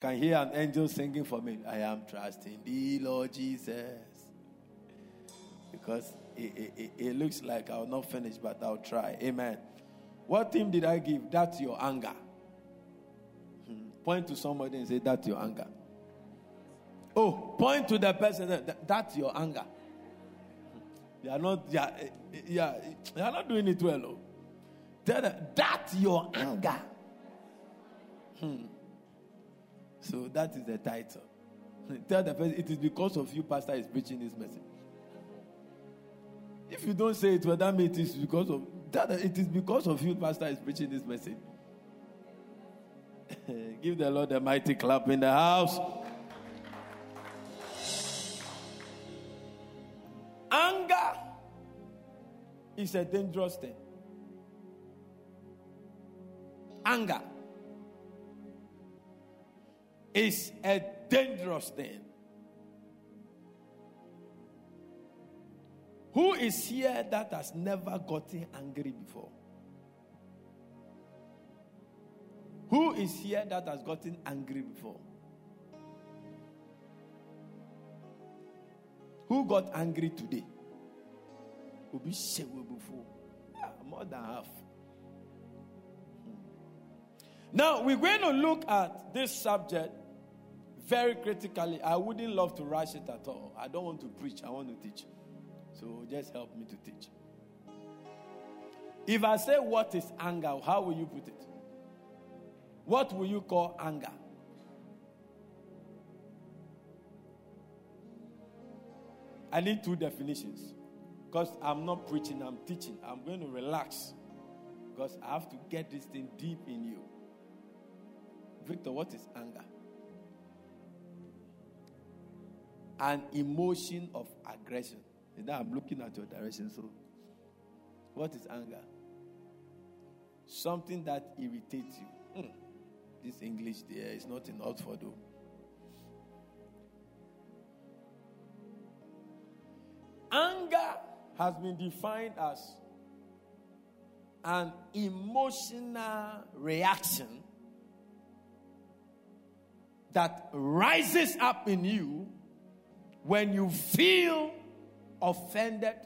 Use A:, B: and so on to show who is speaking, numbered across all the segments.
A: Can hear an angel singing for me. I am trusting thee, Lord Jesus. Because it, it, it, looks like I'll not finish, but I'll try. Amen. What theme did I give? That's your anger. Hmm. Point to somebody and say, That's your anger. Oh, point to the person. That, that's your anger. You are not. Yeah, yeah, you are not doing it well. Oh. Tell them, that's your anger. Hmm. So that is the title. Tell the person it is because of you, Pastor is preaching this message. If you don't say it, well, that means it is because of that. It is because of you, Pastor is preaching this message. Give the Lord a mighty clap in the house. Anger is a dangerous thing. Anger is a dangerous thing. Who is here that has never gotten angry before? Who is here that has gotten angry before? Who got angry today? Will be before. More than half. Hmm. Now we're going to look at this subject very critically. I wouldn't love to rush it at all. I don't want to preach, I want to teach. So just help me to teach. If I say what is anger, how will you put it? What will you call anger? I need two definitions. Because I'm not preaching, I'm teaching. I'm going to relax. Because I have to get this thing deep in you. Victor, what is anger? An emotion of aggression. And now I'm looking at your direction. So, what is anger? Something that irritates you. Mm. This English there is not in Oxford. Anger has been defined as an emotional reaction that rises up in you when you feel offended,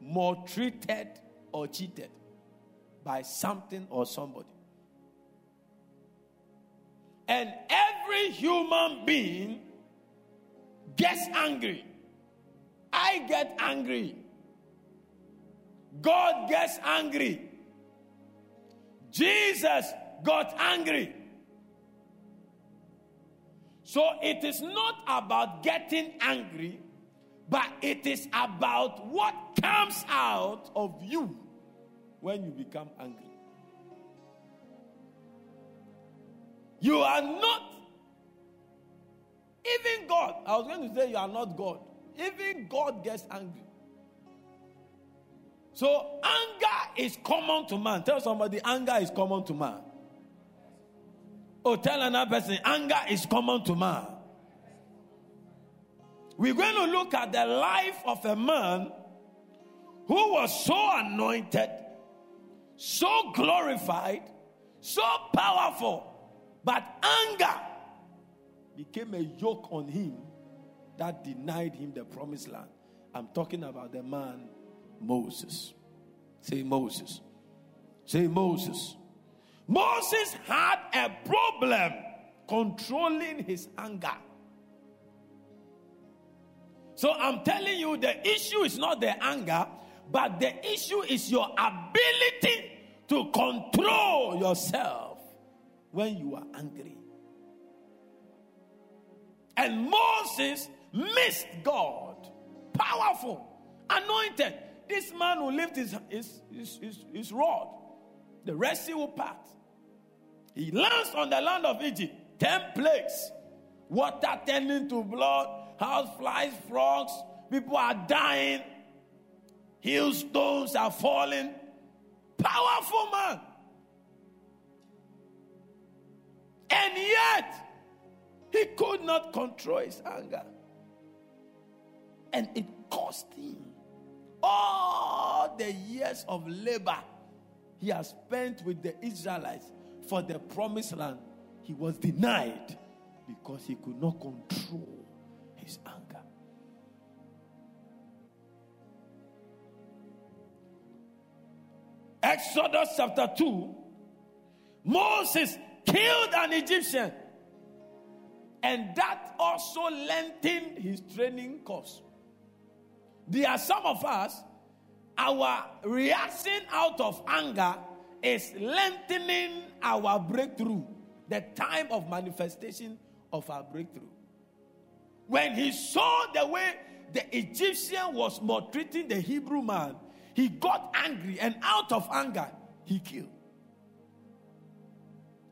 A: maltreated, or cheated by something or somebody. And every human being gets angry. I get angry. God gets angry. Jesus got angry. So it is not about getting angry, but it is about what comes out of you when you become angry. You are not, even God, I was going to say you are not God. Even God gets angry. So anger is common to man. Tell somebody anger is common to man. Oh, tell another person anger is common to man. We're going to look at the life of a man who was so anointed, so glorified, so powerful, but anger became a yoke on him that denied him the promised land. I'm talking about the man Moses. Say Moses. Say Moses. Moses had a problem controlling his anger. So I'm telling you, the issue is not the anger, but the issue is your ability to control yourself when you are angry. And Moses missed God. Powerful, anointed. This man who lift his, his, his, his, his rod, the Red Sea will part. He lands on the land of Egypt, 10 plagues, water turning to blood, house flies, frogs, people are dying, hailstones are falling. Powerful man. And yet, he could not control his anger. And it cost him all the years of labor he has spent with the Israelites for the promised land. He was denied because he could not control his anger. Exodus chapter 2 Moses killed an Egyptian, and that also lengthened his training course. There are some of us, our reaction out of anger is lengthening our breakthrough, the time of manifestation of our breakthrough. When he saw the way the Egyptian was maltreating the Hebrew man, he got angry, and out of anger, he killed.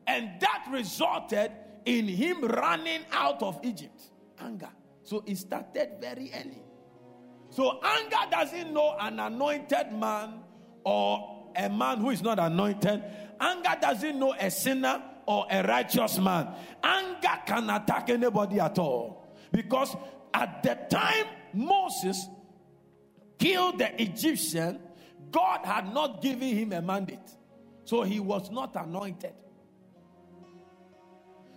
A: And that resulted in him running out of Egypt. Anger. So it started very early. So anger doesn't know an anointed man or a man who is not anointed. Anger doesn't know a sinner or a righteous man. Anger can attack anybody at all. Because at the time Moses killed the Egyptian, God had not given him a mandate. So he was not anointed.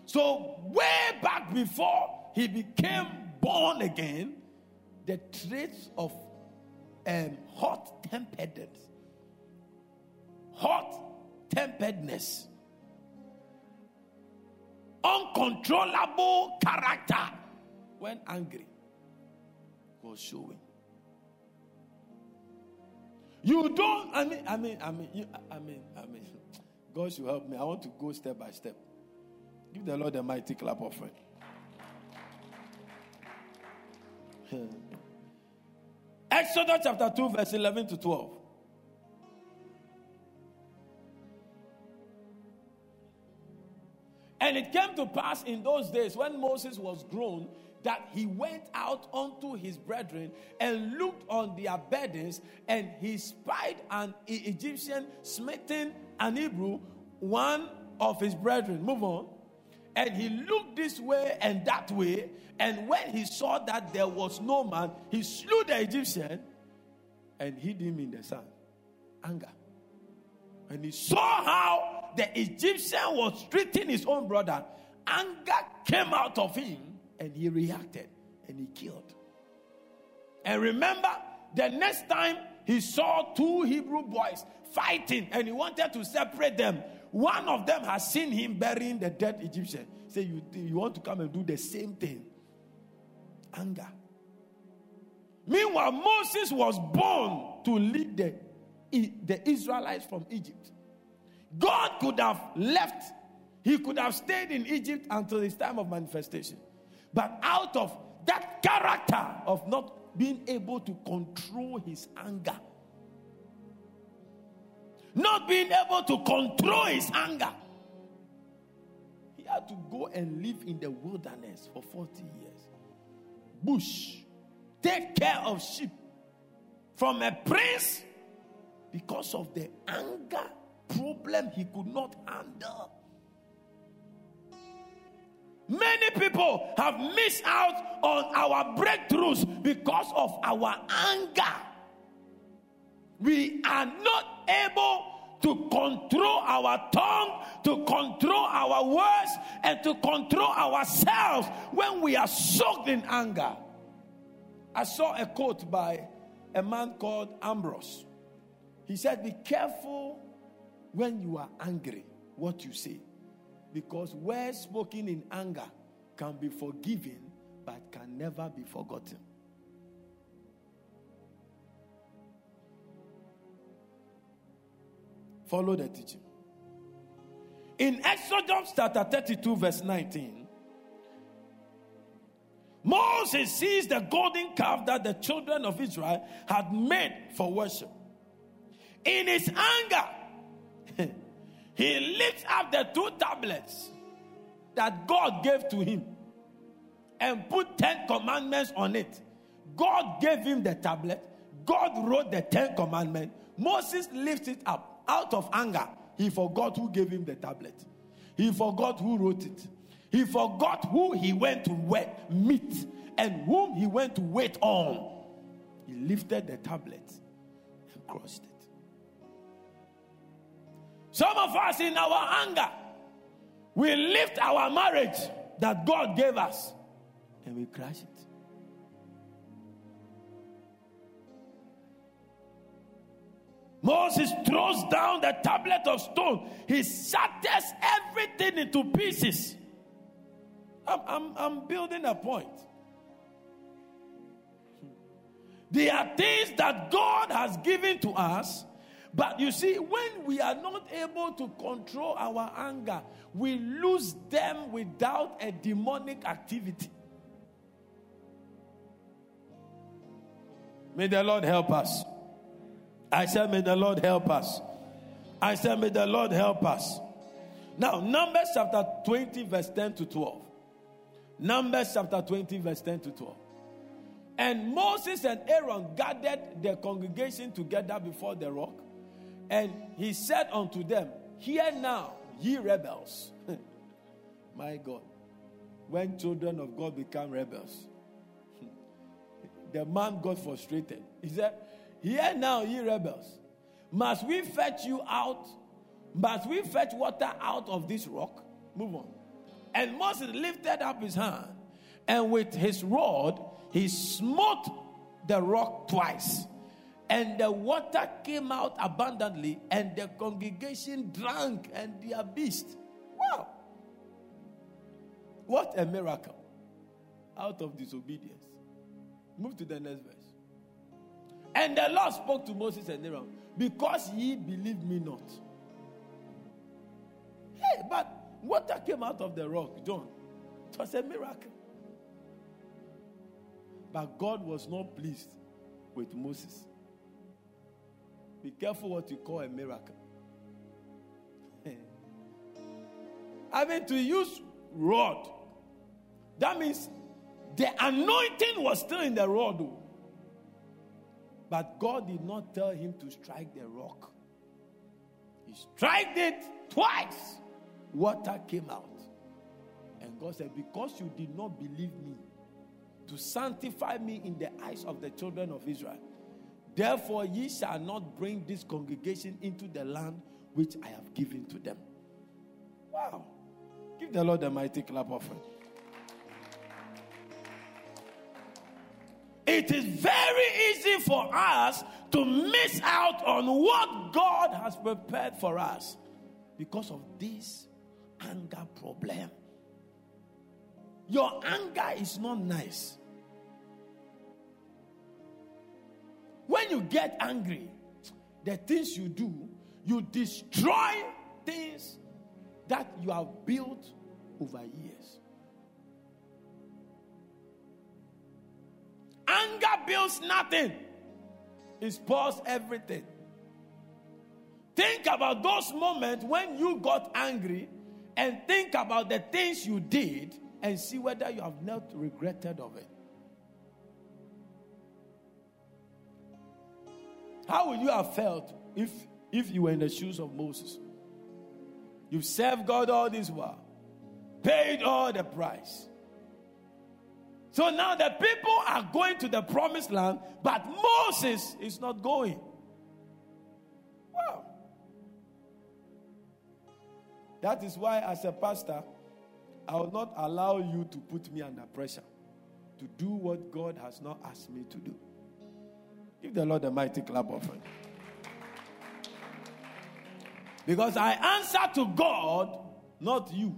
A: So, way back before he became born again, the traits of um, hot temperedness, hot temperedness, uncontrollable character when angry was showing. You don't, I mean, I mean, I mean, you, I mean, I mean, God should help me. I want to go step by step. Give the Lord a mighty clap of Hmm. Exodus chapter 2, verse 11 to 12. And it came to pass in those days when Moses was grown that he went out unto his brethren and looked on their burdens, and he spied an Egyptian smitten an Hebrew, one of his brethren. Move on. And he looked this way and that way. And when he saw that there was no man, he slew the Egyptian and hid him in the sand. Anger. And he saw how the Egyptian was treating his own brother. Anger came out of him and he reacted and he killed. And remember, the next time he saw two Hebrew boys fighting and he wanted to separate them, one of them has seen him burying the dead Egyptian. Say, you, you want to come and do the same thing. Anger. Meanwhile, Moses was born to lead the, the Israelites from Egypt. God could have left, he could have stayed in Egypt until his time of manifestation. But out of that character of not being able to control his anger, not being able to control his anger. He had to go and live in the wilderness for 40 years. Bush. Take care of sheep. From a prince because of the anger problem he could not handle. Many people have missed out on our breakthroughs because of our anger. We are not able to control our tongue, to control our words, and to control ourselves when we are soaked in anger. I saw a quote by a man called Ambrose. He said, Be careful when you are angry what you say, because words spoken in anger can be forgiven but can never be forgotten. Follow the teaching. In Exodus chapter 32, verse 19, Moses sees the golden calf that the children of Israel had made for worship. In his anger, he lifts up the two tablets that God gave to him and put 10 commandments on it. God gave him the tablet, God wrote the 10 commandments. Moses lifts it up out of anger, he forgot who gave him the tablet. He forgot who wrote it. He forgot who he went to meet and whom he went to wait on. He lifted the tablet and crossed it. Some of us, in our anger, we lift our marriage that God gave us and we crash it. Moses throws down the tablet of stone. He shatters everything into pieces. I'm, I'm, I'm building a point. There are things that God has given to us, but you see, when we are not able to control our anger, we lose them without a demonic activity. May the Lord help us. I said, May the Lord help us. I said, May the Lord help us. Now, Numbers chapter 20, verse 10 to 12. Numbers chapter 20, verse 10 to 12. And Moses and Aaron gathered the congregation together before the rock, and he said unto them, Hear now, ye rebels. My God, when children of God become rebels, the man got frustrated. He said, Hear now, ye rebels. Must we fetch you out? Must we fetch water out of this rock? Move on. And Moses lifted up his hand, and with his rod, he smote the rock twice. And the water came out abundantly, and the congregation drank, and their beast. Wow. What a miracle out of disobedience. Move to the next verse. And the Lord spoke to Moses and Aaron, because ye believe me not. Hey, but water came out of the rock, John. It was a miracle. But God was not pleased with Moses. Be careful what you call a miracle. I mean, to use rod, that means the anointing was still in the rod. But God did not tell him to strike the rock. He struck it twice. Water came out. And God said, Because you did not believe me to sanctify me in the eyes of the children of Israel, therefore ye shall not bring this congregation into the land which I have given to them. Wow. Give the Lord a mighty clap offering. It is very easy for us to miss out on what God has prepared for us because of this anger problem. Your anger is not nice. When you get angry, the things you do, you destroy things that you have built over years. Anger builds nothing, it spoils everything. Think about those moments when you got angry and think about the things you did and see whether you have not regretted of it. How would you have felt if, if you were in the shoes of Moses? You've served God all this while, paid all the price. So now the people are going to the promised land, but Moses is not going. Wow. That is why, as a pastor, I will not allow you to put me under pressure to do what God has not asked me to do. Give the Lord a mighty clap of offering. Because I answer to God, not you.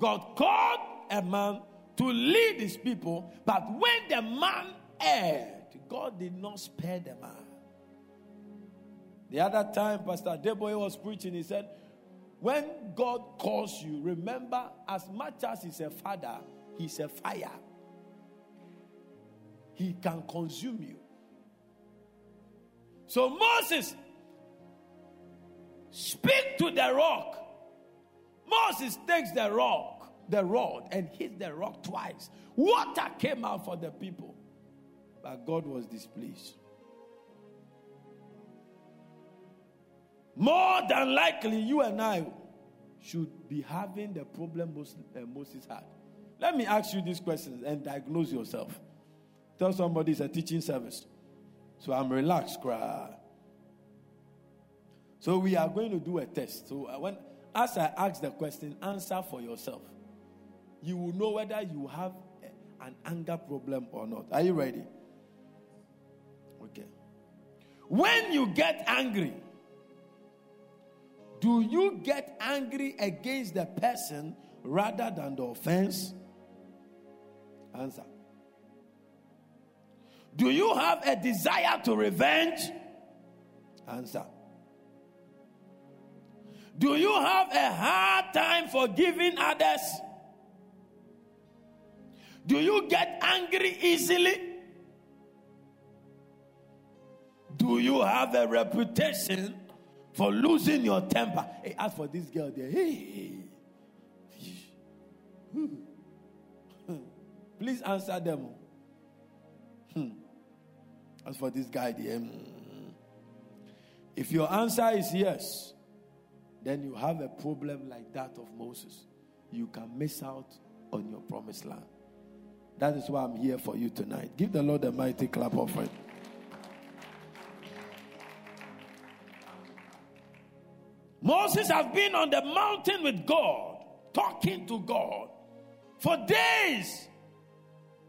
A: God called a man to lead his people, but when the man erred, God did not spare the man. The other time, Pastor Deboe was preaching, he said, When God calls you, remember, as much as he's a father, he's a fire. He can consume you. So Moses, speak to the rock. Moses takes the rock the rod and hit the rock twice. Water came out for the people. But God was displeased. More than likely, you and I should be having the problem uh, Moses had. Let me ask you these questions and diagnose yourself. Tell somebody it's a teaching service. So I'm relaxed. Cry. So we are going to do a test. So when as I ask the question, answer for yourself. You will know whether you have an anger problem or not. Are you ready? Okay. When you get angry, do you get angry against the person rather than the offense? Answer. Do you have a desire to revenge? Answer. Do you have a hard time forgiving others? Do you get angry easily? Do you have a reputation for losing your temper? Hey, as for this girl there, hey, please answer them. Hmm. As for this guy there, hmm. if your answer is yes, then you have a problem like that of Moses. You can miss out on your promised land. That is why I'm here for you tonight. Give the Lord a mighty clap of it. Moses has been on the mountain with God, talking to God for days,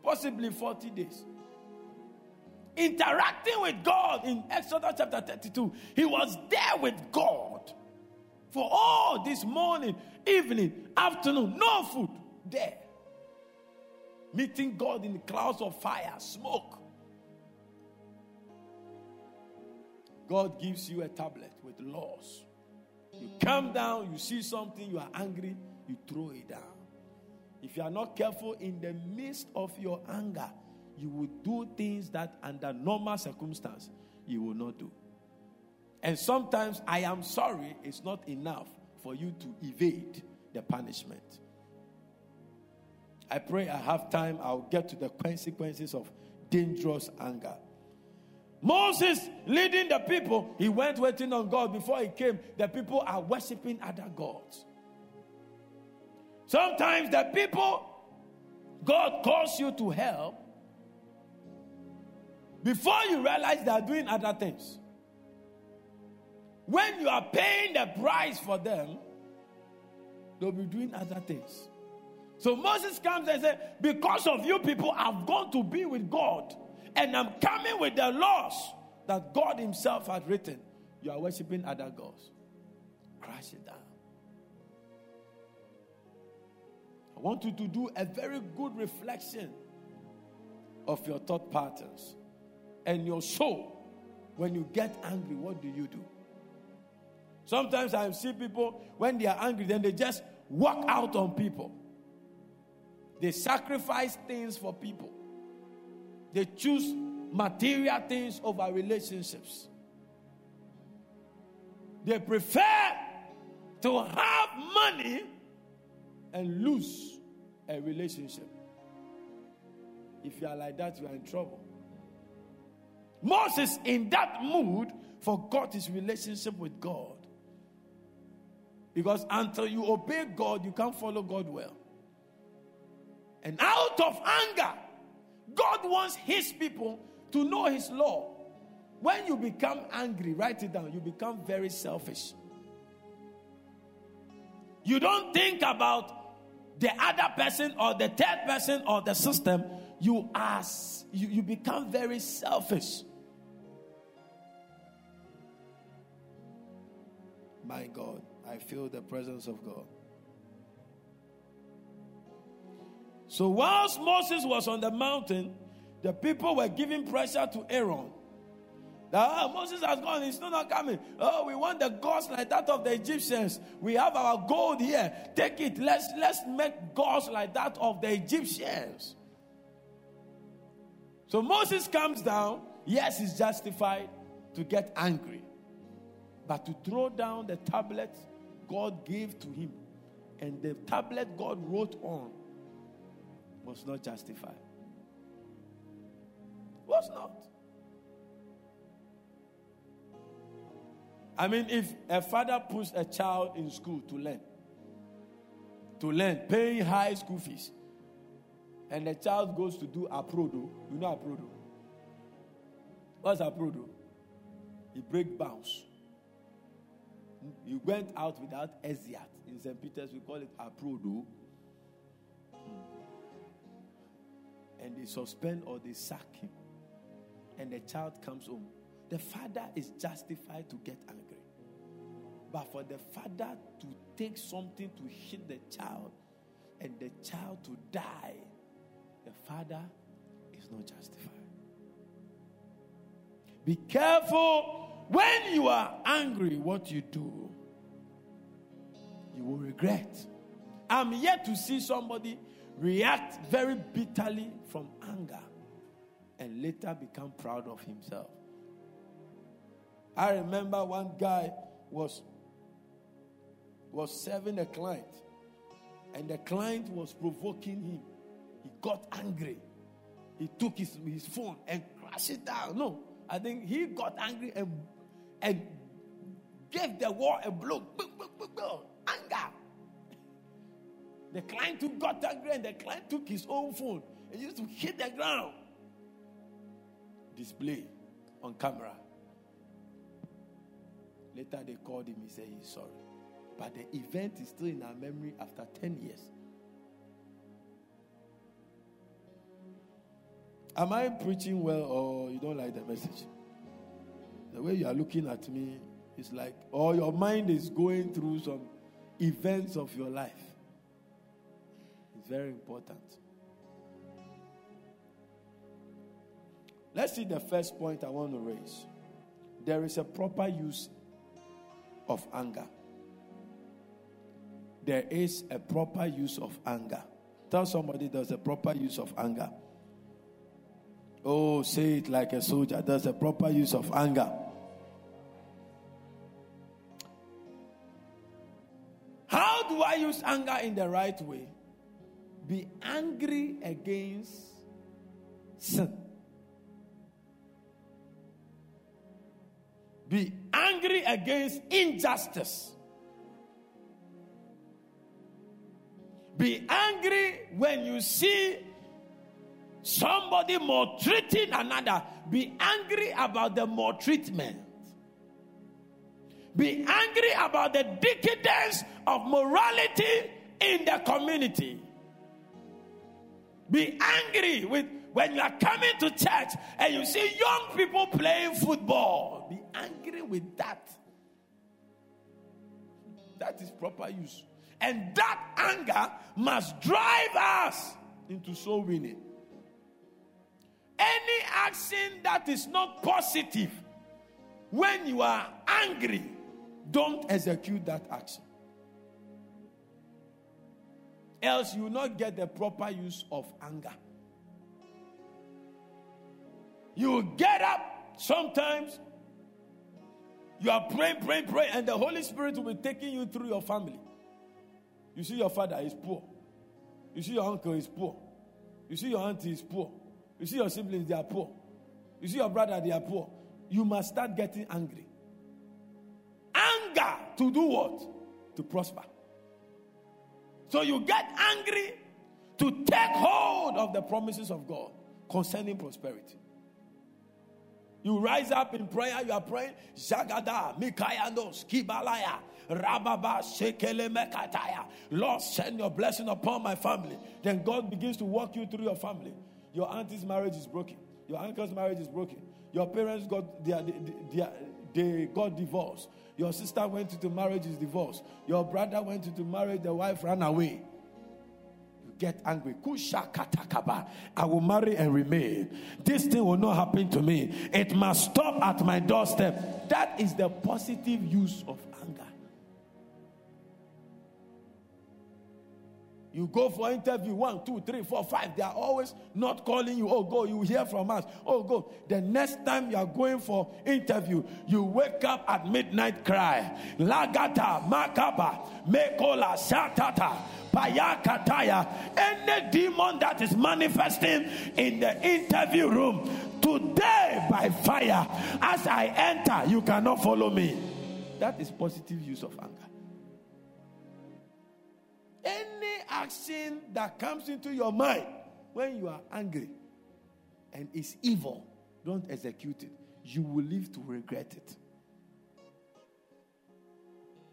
A: possibly 40 days. Interacting with God in Exodus chapter 32. He was there with God for all this morning, evening, afternoon, no food there meeting God in clouds of fire, smoke. God gives you a tablet with laws. You come down, you see something, you are angry, you throw it down. If you are not careful in the midst of your anger, you will do things that under normal circumstance you will not do. And sometimes I am sorry is not enough for you to evade the punishment. I pray I have time, I'll get to the consequences of dangerous anger. Moses leading the people, he went waiting on God before he came. The people are worshiping other gods. Sometimes the people God calls you to help before you realize they are doing other things. When you are paying the price for them, they'll be doing other things. So Moses comes and says, Because of you people, I've gone to be with God, and I'm coming with the laws that God Himself had written. You are worshiping other gods. Crash it down. I want you to do a very good reflection of your thought patterns and your soul. When you get angry, what do you do? Sometimes I see people, when they are angry, then they just walk out on people. They sacrifice things for people. They choose material things over relationships. They prefer to have money and lose a relationship. If you are like that, you are in trouble. Moses, in that mood, forgot his relationship with God. Because until you obey God, you can't follow God well. And out of anger, God wants His people to know His law. When you become angry, write it down, you become very selfish. You don't think about the other person or the third person or the system. You are you, you become very selfish. My God, I feel the presence of God. So, whilst Moses was on the mountain, the people were giving pressure to Aaron. That oh, Moses has gone, he's still not coming. Oh, we want the gods like that of the Egyptians. We have our gold here. Take it. Let's let's make gods like that of the Egyptians. So Moses comes down. Yes, he's justified to get angry. But to throw down the tablet God gave to him and the tablet God wrote on was not justified. Was not. I mean, if a father puts a child in school to learn, to learn, paying high school fees, and the child goes to do aprodo, you know aprodo? What's aprodo? He break bounds. he went out without exeat. In St. Peter's, we call it aprodo. And they suspend or they sack him. And the child comes home. The father is justified to get angry. But for the father to take something to hit the child and the child to die, the father is not justified. Be careful when you are angry what you do. You will regret. I'm yet to see somebody react very bitterly from anger and later become proud of himself. I remember one guy was was serving a client and the client was provoking him. He got angry. He took his, his phone and crashed it down. No, I think he got angry and, and gave the wall a blow. Anger. The client too got angry and the client took his own phone and used to hit the ground. Display on camera. Later they called him, he said he's sorry. But the event is still in our memory after 10 years. Am I preaching well or you don't like the message? The way you are looking at me is like, or your mind is going through some events of your life. Very important. Let's see the first point I want to raise. There is a proper use of anger. There is a proper use of anger. Tell somebody there's a proper use of anger. Oh, say it like a soldier. There's a proper use of anger. How do I use anger in the right way? Be angry against sin. Be angry against injustice. Be angry when you see somebody maltreating another. Be angry about the maltreatment. Be angry about the decadence of morality in the community. Be angry with when you are coming to church and you see young people playing football. Be angry with that. That is proper use. And that anger must drive us into soul winning. Any action that is not positive, when you are angry, don't execute that action. Else, you will not get the proper use of anger. You will get up sometimes, you are praying, praying, praying, and the Holy Spirit will be taking you through your family. You see your father is poor. You see your uncle is poor. You see your auntie is poor. You see your siblings, they are poor. You see your brother, they are poor. You must start getting angry. Anger to do what? To prosper. So you get angry to take hold of the promises of God concerning prosperity. You rise up in prayer, you are praying, Zagada, Mikayandos, Kibalaya, Rababa, Shekele Mekataya. Lord, send your blessing upon my family. Then God begins to walk you through your family. Your auntie's marriage is broken. Your uncle's marriage is broken. Your parents got they, they, they got divorced. Your sister went into marriage is divorced. Your brother went into marriage, the wife ran away. You get angry. Kusha katakaba. I will marry and remain. This thing will not happen to me. It must stop at my doorstep. That is the positive use of You go for interview one, two, three, four, five. They are always not calling you. Oh, go. You hear from us. Oh, go. The next time you are going for interview, you wake up at midnight cry. Lagata, Makaba, Mekola, Shatata, Payakataya. Any demon that is manifesting in the interview room today by fire, as I enter, you cannot follow me. That is positive use of anger. Any action that comes into your mind when you are angry and is evil, don't execute it. You will live to regret it.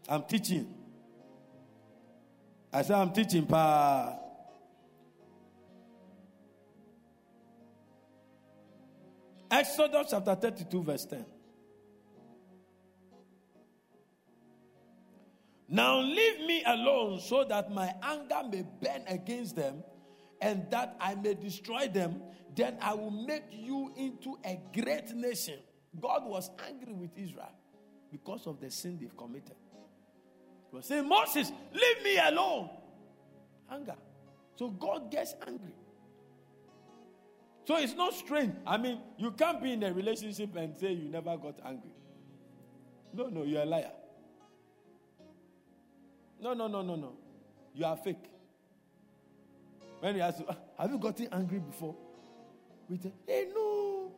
A: I'm teaching. I said, I'm teaching, pa. Exodus chapter 32, verse 10. Now leave me alone so that my anger may burn against them and that I may destroy them. Then I will make you into a great nation. God was angry with Israel because of the sin they've committed. He was saying, Moses, leave me alone. Anger. So God gets angry. So it's not strange. I mean, you can't be in a relationship and say you never got angry. No, no, you're a liar. No, no, no, no, no. You are fake. When he asks have you gotten angry before? We say, hey, no.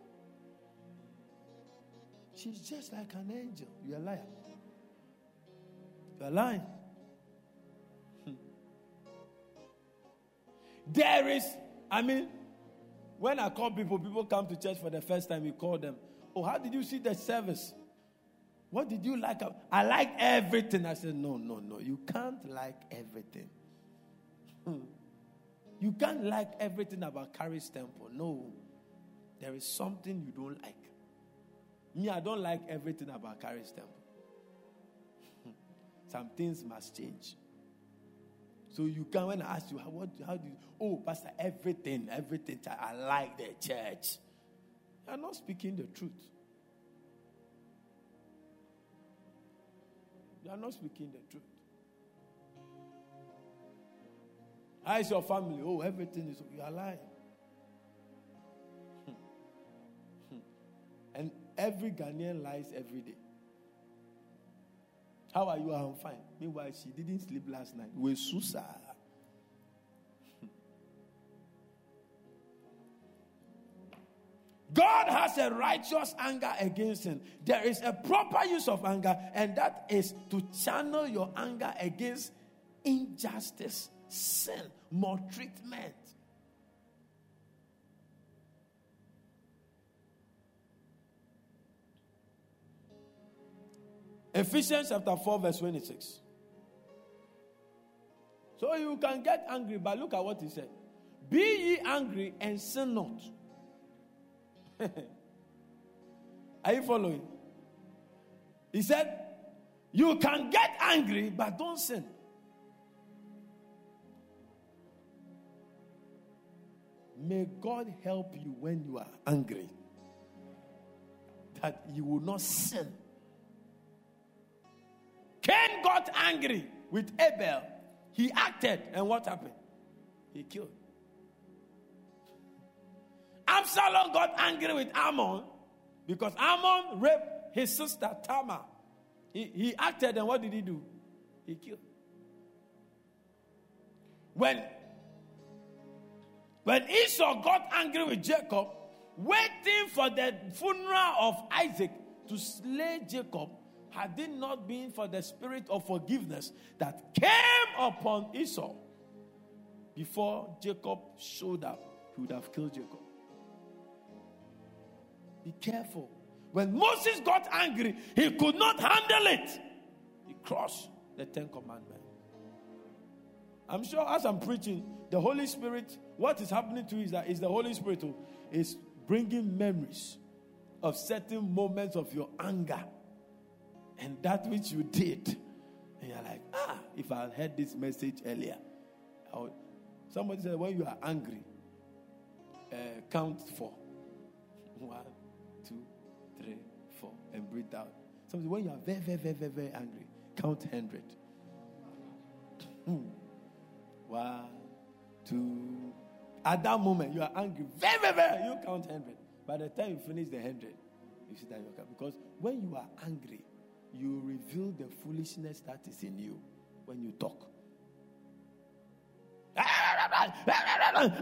A: She's just like an angel. You're a liar. You're lying. Hmm. There is, I mean, when I call people, people come to church for the first time, you call them. Oh, how did you see the service? What did you like? I like everything. I said, No, no, no. You can't like everything. Hmm. you can't like everything about Caris Temple. No. There is something you don't like. Me, I don't like everything about Caris Temple. Hmm. Some things must change. So you can when I ask you how what how do you oh pastor everything everything I like the church. You are not speaking the truth. You are not speaking the truth. How is your family? Oh, everything is you are lying. Hmm. Hmm. and every Ghanaian lies every day. How are you? I'm fine. Meanwhile, she didn't sleep last night. With Susa. Has a righteous anger against him. There is a proper use of anger, and that is to channel your anger against injustice, sin, maltreatment. Ephesians chapter 4, verse 26. So you can get angry, but look at what he said. Be ye angry and sin not. Are you following? He said, You can get angry, but don't sin. May God help you when you are angry, that you will not sin. Cain got angry with Abel. He acted, and what happened? He killed. Absalom got angry with Amnon because Amnon raped his sister Tamar. He, he acted, and what did he do? He killed. When, when Esau got angry with Jacob, waiting for the funeral of Isaac to slay Jacob, had it not been for the spirit of forgiveness that came upon Esau before Jacob showed up, he would have killed Jacob. Be careful. When Moses got angry, he could not handle it. He crossed the Ten Commandments. I'm sure as I'm preaching, the Holy Spirit, what is happening to you is that is the Holy Spirit who is bringing memories of certain moments of your anger and that which you did. And you're like, ah, if I had heard this message earlier. Would, somebody said, when you are angry, uh, count four. One, four, and breathe out. Somebody, when you are very, very, very, very, very angry, count 100. Hmm. One, two. At that moment, you are angry. Very, very, very. You count 100. By the time you finish the 100, you see that you're Because when you are angry, you reveal the foolishness that is in you when you talk.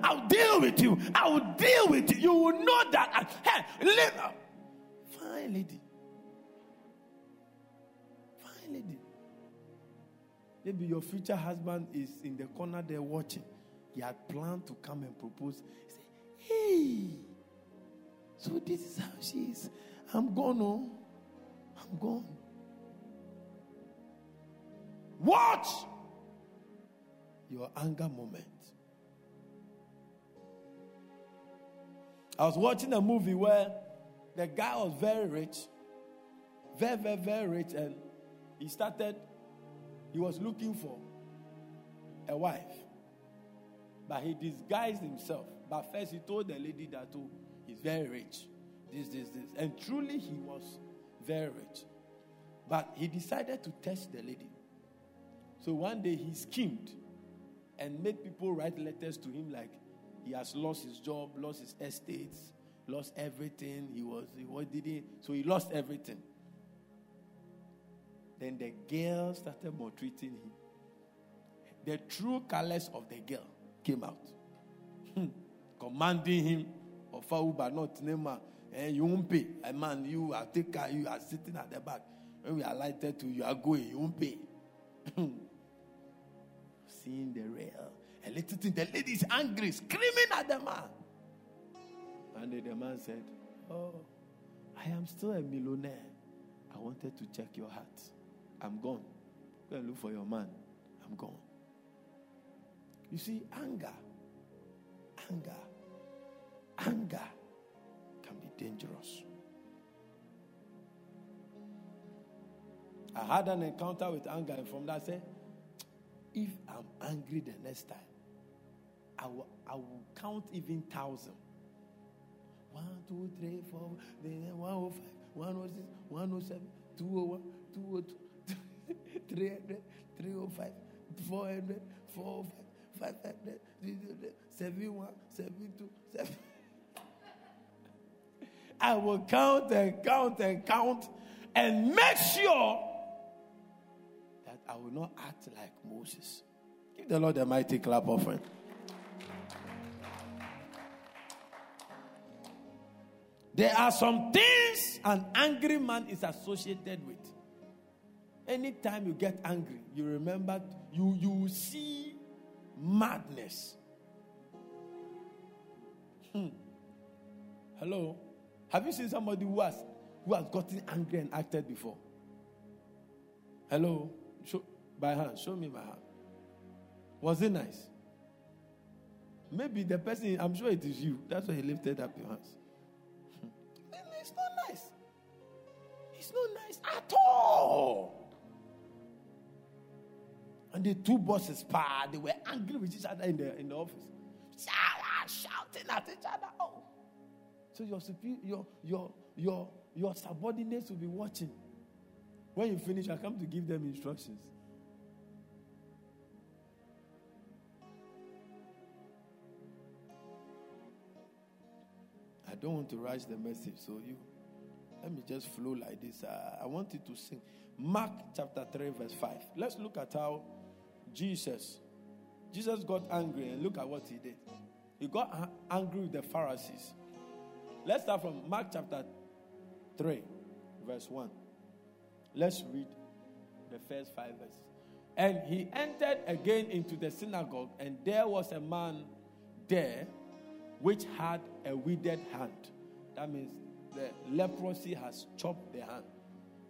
A: I'll deal with you. I will deal with you. You will know that. Hey, live. Fine, lady. Fine, lady. Maybe your future husband is in the corner there watching. He had planned to come and propose. He said, Hey, so this is how she is. I'm gone, oh. I'm gone. Watch your anger moment. I was watching a movie where the guy was very rich, very, very, very rich, and he started, he was looking for a wife. But he disguised himself. But first, he told the lady that, oh, he's very rich. This, this, this. And truly, he was very rich. But he decided to test the lady. So one day, he schemed and made people write letters to him like he has lost his job, lost his estates, lost everything. He was, he was didn't, so he lost everything. Then the girl started maltreating him. The true colors of the girl came out, hmm. commanding him, of Uber, not and eh, you won't pay. A man, you are taker, you are sitting at the back. When we are lighted to you are going, you won't pay. Seeing the real. A little thing, the lady is angry, screaming at the man. And the man said, Oh, I am still a millionaire. I wanted to check your heart. I'm gone. Go and look for your man. I'm gone. You see, anger, anger, anger can be dangerous. I had an encounter with anger, and from that, I said, if I'm angry the next time, I will, I will count even thousand. One, two, three, four, then 105, 106, 107, 201, 202, 300, 305, 400, 405, 500, 71, 72, 7. I will count and count and count and make sure that I will not act like Moses. Give the Lord a mighty clap offering. There are some things an angry man is associated with. Anytime you get angry, you remember, you, you see madness. Hmm. Hello? Have you seen somebody who has, who has gotten angry and acted before? Hello? Show, by hand. Show me my hand. Was it nice? Maybe the person, I'm sure it is you. That's why he lifted up your hands. Not nice at all. And the two bosses, pa, they were angry with each other in the, in the office. Ah, shouting at each other. Oh. So your, your, your, your, your subordinates will be watching. When you finish, I come to give them instructions. I don't want to rush the message, so you let me just flow like this. Uh, I want you to sing Mark chapter 3, verse 5. Let's look at how Jesus Jesus got angry and look at what he did. He got angry with the Pharisees. Let's start from Mark chapter 3, verse 1. Let's read the first five verses. And he entered again into the synagogue, and there was a man there which had a withered hand. That means the leprosy has chopped the hand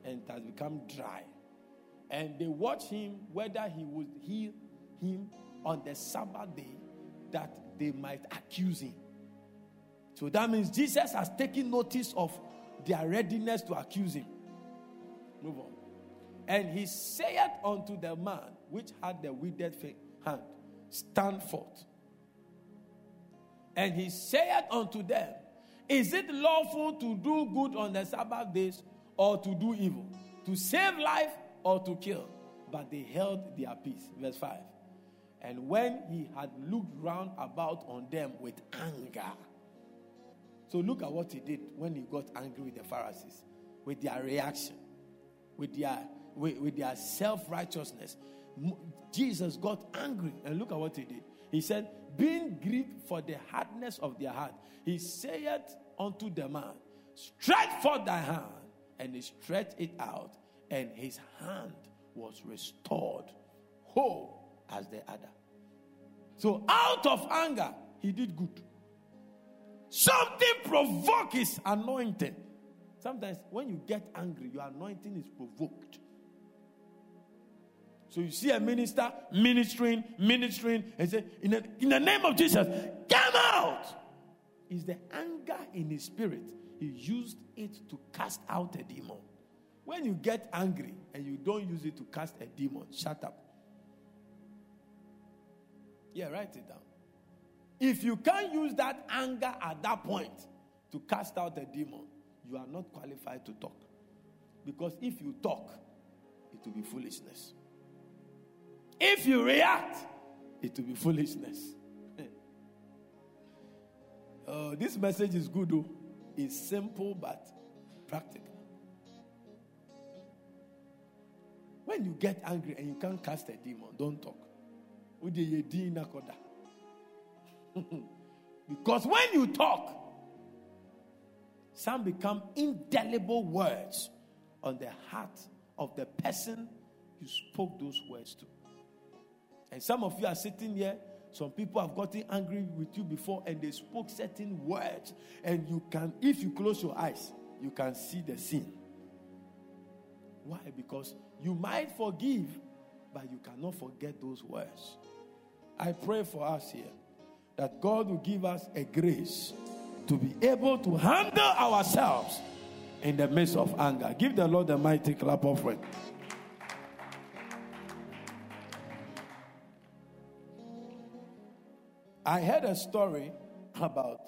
A: and it has become dry. And they watch him whether he would heal him on the Sabbath day that they might accuse him. So that means Jesus has taken notice of their readiness to accuse him. Move on. And he said unto the man which had the withered hand, Stand forth. And he said unto them, Is it lawful to do good on the Sabbath days or to do evil? To save life or to kill? But they held their peace. Verse 5. And when he had looked round about on them with anger. So look at what he did when he got angry with the Pharisees, with their reaction, with their, with, with their self righteousness. Jesus got angry, and look at what he did. He said, being grieved for the hardness of their heart, he said unto the man, Stretch forth thy hand. And he stretched it out, and his hand was restored, whole as the other. So, out of anger, he did good. Something provoke his anointing. Sometimes, when you get angry, your anointing is provoked. So you see a minister ministering, ministering, and say, in the, in the name of Jesus, come out. Is the anger in his spirit. He used it to cast out a demon. When you get angry and you don't use it to cast a demon, shut up. Yeah, write it down. If you can't use that anger at that point to cast out a demon, you are not qualified to talk. Because if you talk, it will be foolishness. If you react, it will be foolishness. uh, this message is good, though. It's simple but practical. When you get angry and you can't cast a demon, don't talk. because when you talk, some become indelible words on the heart of the person you spoke those words to. And some of you are sitting here, some people have gotten angry with you before and they spoke certain words. And you can, if you close your eyes, you can see the scene. Why? Because you might forgive, but you cannot forget those words. I pray for us here that God will give us a grace to be able to handle ourselves in the midst of anger. Give the Lord a mighty clap offering. I heard a story about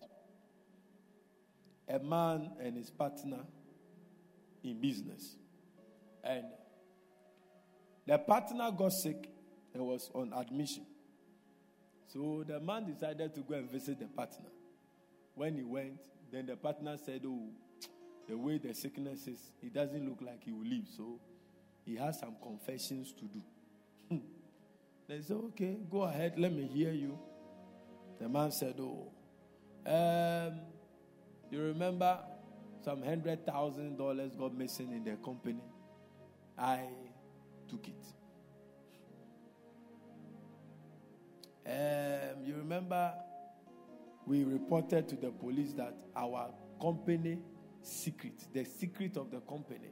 A: a man and his partner in business. And the partner got sick and was on admission. So the man decided to go and visit the partner. When he went, then the partner said, Oh, the way the sickness is, it doesn't look like he will live. So he has some confessions to do. they said, Okay, go ahead, let me hear you. The man said, Oh, um, you remember some hundred thousand dollars got missing in the company? I took it. Um, you remember we reported to the police that our company secret, the secret of the company,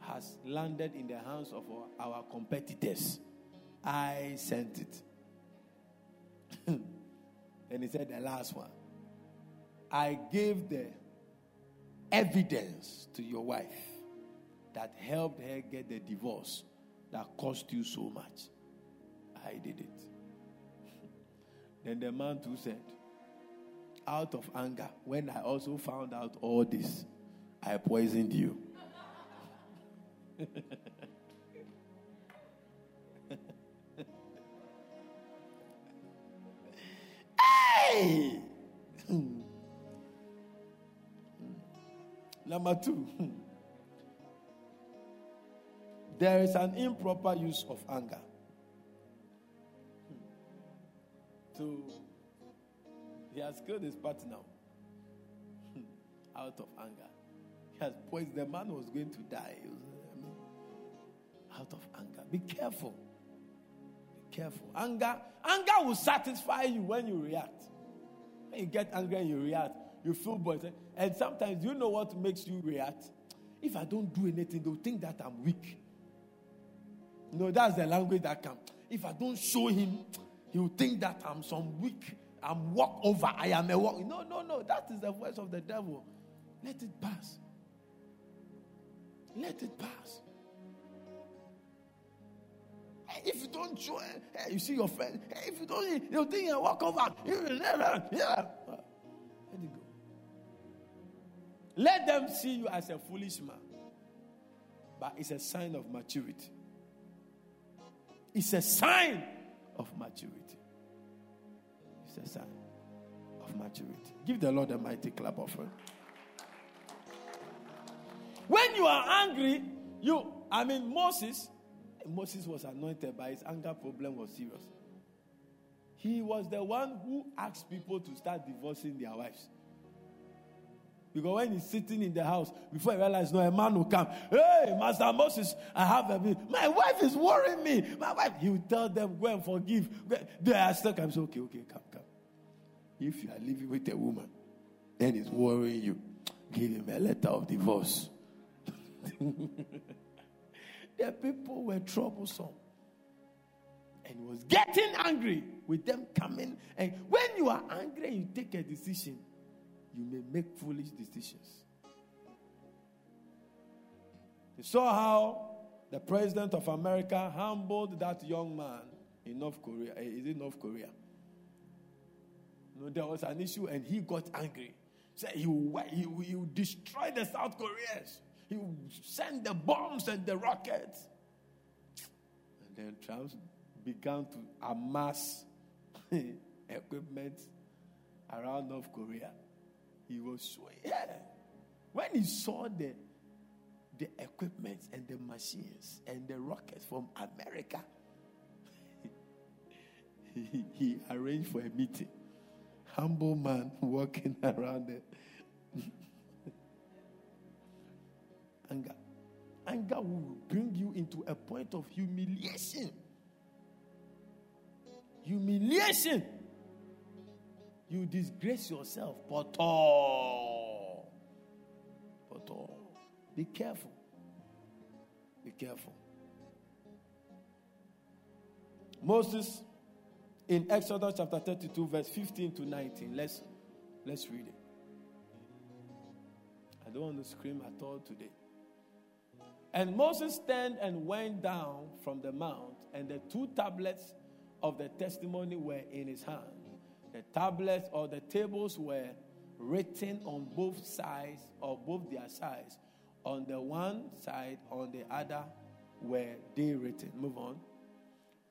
A: has landed in the hands of our, our competitors. I sent it. and he said, the last one. I gave the evidence to your wife that helped her get the divorce that cost you so much. I did it. then the man too said, out of anger, when I also found out all this, I poisoned you. hey! Hmm. Number two, hmm. there is an improper use of anger. Hmm. So, he has killed his partner out of anger. He has poisoned. The man was going to die. Out of anger. Be careful. Be careful. Anger, anger will satisfy you when you react. You get angry and you react, you feel boys. And sometimes, you know what makes you react? If I don't do anything, they'll think that I'm weak. You know, that's the language that comes. If I don't show him, he'll think that I'm some weak I'm walk over. I am a walk. No, no, no. That is the voice of the devil. Let it pass. Let it pass. If you don't join, hey, you see your friend. Hey, if you don't, you think you eh, walk over. You never, Yeah. Let it go. Let them see you as a foolish man. But it's a sign of maturity. It's a sign of maturity. It's a sign of maturity. Give the Lord a mighty clap of offering. When you are angry, you, I mean, Moses, Moses was anointed, but his anger problem was serious. He was the one who asked people to start divorcing their wives. Because when he's sitting in the house, before he realized, no, a man will come. Hey, Master Moses, I have a. My wife is worrying me. My wife, he will tell them, go and forgive. They are stuck. I'm so, okay, okay, come, come. If you are living with a woman, then it's worrying you. Give him a letter of divorce. the people were troublesome. And he was getting angry with them coming. And when you are angry and you take a decision, you may make foolish decisions. You saw how the president of America humbled that young man in North Korea. Eh, is it North Korea? No, there was an issue and he got angry. Said he he, he will destroy the South Koreans. He will send the bombs and the rockets. And then Trump began to amass equipment around North Korea. He was so yeah. When he saw the the equipment and the machines and the rockets from America, he, he arranged for a meeting. Humble man walking around there. Anger. Anger will bring you into a point of humiliation. Humiliation. You disgrace yourself. But all. Be careful. Be careful. Moses in Exodus chapter 32, verse 15 to 19. Let's let's read it. I don't want to scream at all today. And Moses turned and went down from the mount, and the two tablets of the testimony were in his hand. The tablets or the tables were written on both sides or both their sides. On the one side, on the other were they written. Move on.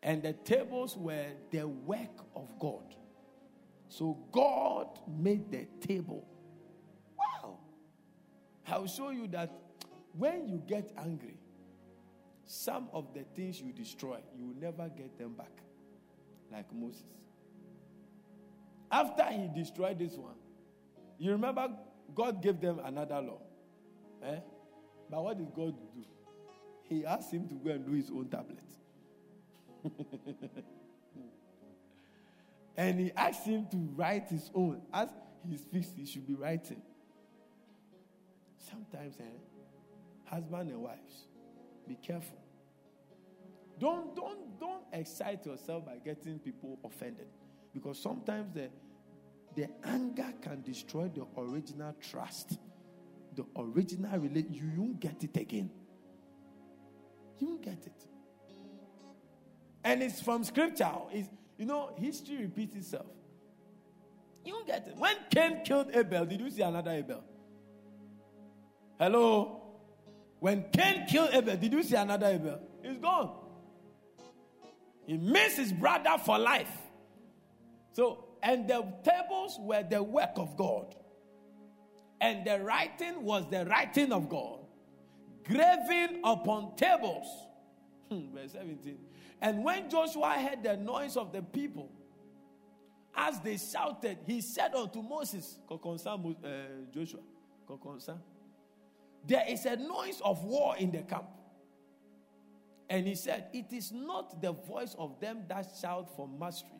A: And the tables were the work of God. So God made the table. Wow. I'll show you that when you get angry, some of the things you destroy, you will never get them back. Like Moses. After he destroyed this one, you remember God gave them another law. Eh? But what did God do? He asked him to go and do his own tablet. and he asked him to write his own. As he's fixed, he should be writing. Sometimes, eh, husband and wives, be careful. Don't, don't, don't excite yourself by getting people offended. Because sometimes the, the anger can destroy the original trust. The original relation. You won't get it again. You won't get it. And it's from scripture. It's, you know, history repeats itself. You don't get it. When Cain killed Abel, did you see another Abel? Hello? When Cain killed Abel, did you see another Abel? He's gone. He missed his brother for life. So, and the tables were the work of God. And the writing was the writing of God. Graven upon tables. Hmm, verse 17. And when Joshua heard the noise of the people, as they shouted, he said unto Moses, uh, Joshua, there is a noise of war in the camp. And he said, It is not the voice of them that shout for mastery,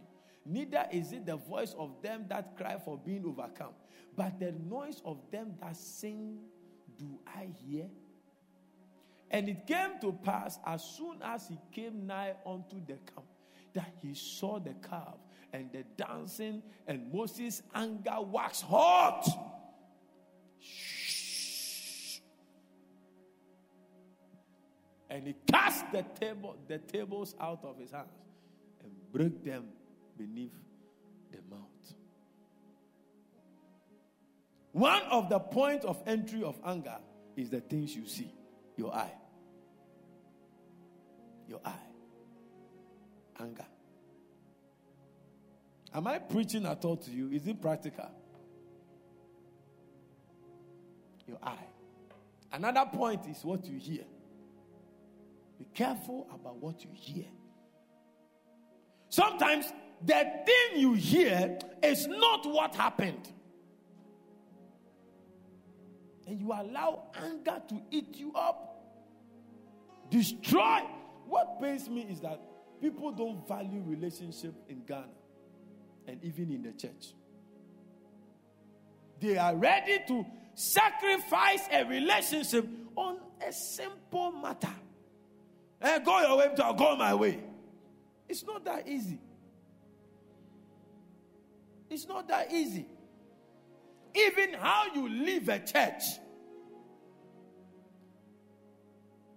A: neither is it the voice of them that cry for being overcome, but the noise of them that sing, do I hear? And it came to pass as soon as he came nigh unto the camp that he saw the calf and the dancing, and Moses' anger waxed hot. And he cast the table, the tables out of his hands and broke them beneath the mount. One of the points of entry of anger is the things you see, your eye your eye. Anger. Am I preaching at all to you? Is it practical? Your eye. Another point is what you hear. Careful about what you hear. Sometimes the thing you hear is not what happened. And you allow anger to eat you up, destroy what pains me is that people don't value relationship in Ghana and even in the church. They are ready to sacrifice a relationship on a simple matter. And eh, go your way, I'll go my way. It's not that easy. It's not that easy. Even how you leave a church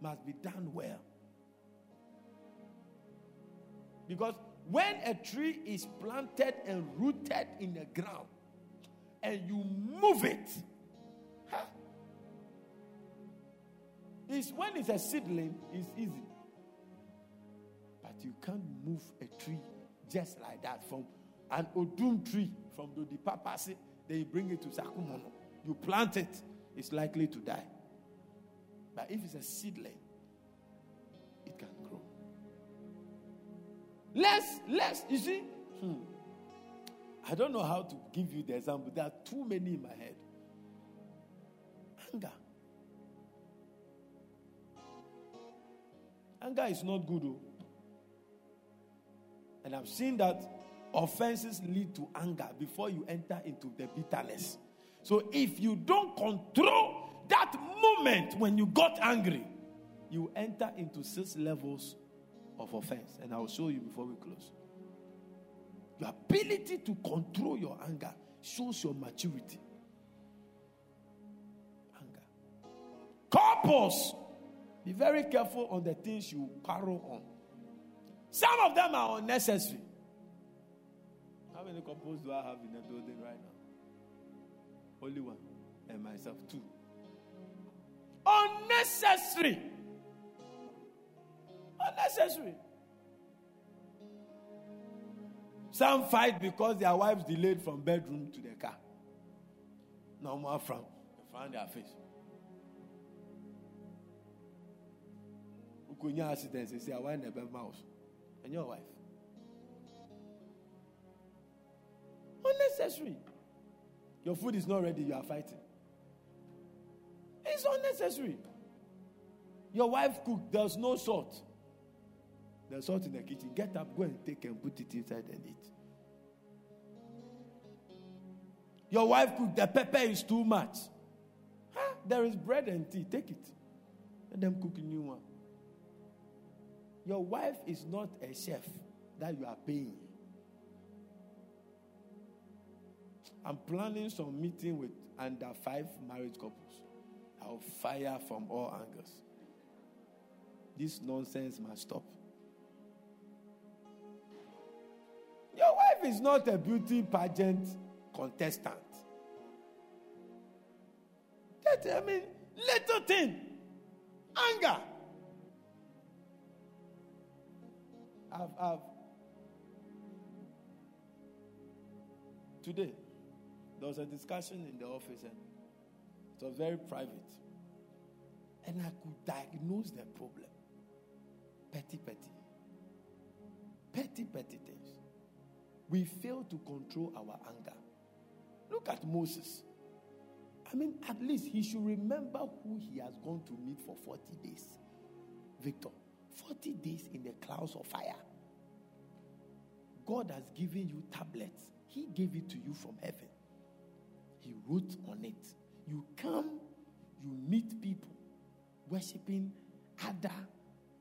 A: must be done well. Because when a tree is planted and rooted in the ground and you move it, huh? It's, when it's a seedling, it's easy. You can't move a tree just like that from an odum tree from the Papasi, then you bring it to Sakumono. You plant it, it's likely to die. But if it's a seedling, it can grow. Let's, let's, you see, hmm, I don't know how to give you the example. There are too many in my head. Anger. Anger is not good. Though. And I've seen that offenses lead to anger before you enter into the bitterness. So if you don't control that moment when you got angry, you enter into six levels of offense. And I'll show you before we close. Your ability to control your anger shows your maturity. Anger. Couples, be very careful on the things you quarrel on. Some of them are unnecessary. How many couples do I have in the building right now? Only one. And myself, two. Unnecessary. Unnecessary. Some fight because their wives delayed from bedroom to the car. No more from front their face. Ukunya accident, they say, I want a mouse. And your wife. Unnecessary. Your food is not ready, you are fighting. It's unnecessary. Your wife cooked, there's no salt. There's salt in the kitchen. Get up, go and take and put it inside and eat. Your wife cooked, the pepper is too much. Huh? There is bread and tea. Take it. Let them cook a new one. Your wife is not a chef that you are paying. I'm planning some meeting with under five marriage couples. I'll fire from all angles. This nonsense must stop. Your wife is not a beauty pageant contestant. That, I mean, little thing, anger. I've, I've today there was a discussion in the office and it was very private. And I could diagnose the problem. Petty, petty. Petty, petty things. We fail to control our anger. Look at Moses. I mean, at least he should remember who he has gone to meet for 40 days. Victor, 40 days in the clouds of fire. God has given you tablets, He gave it to you from heaven. He wrote on it. You come, you meet people worshiping other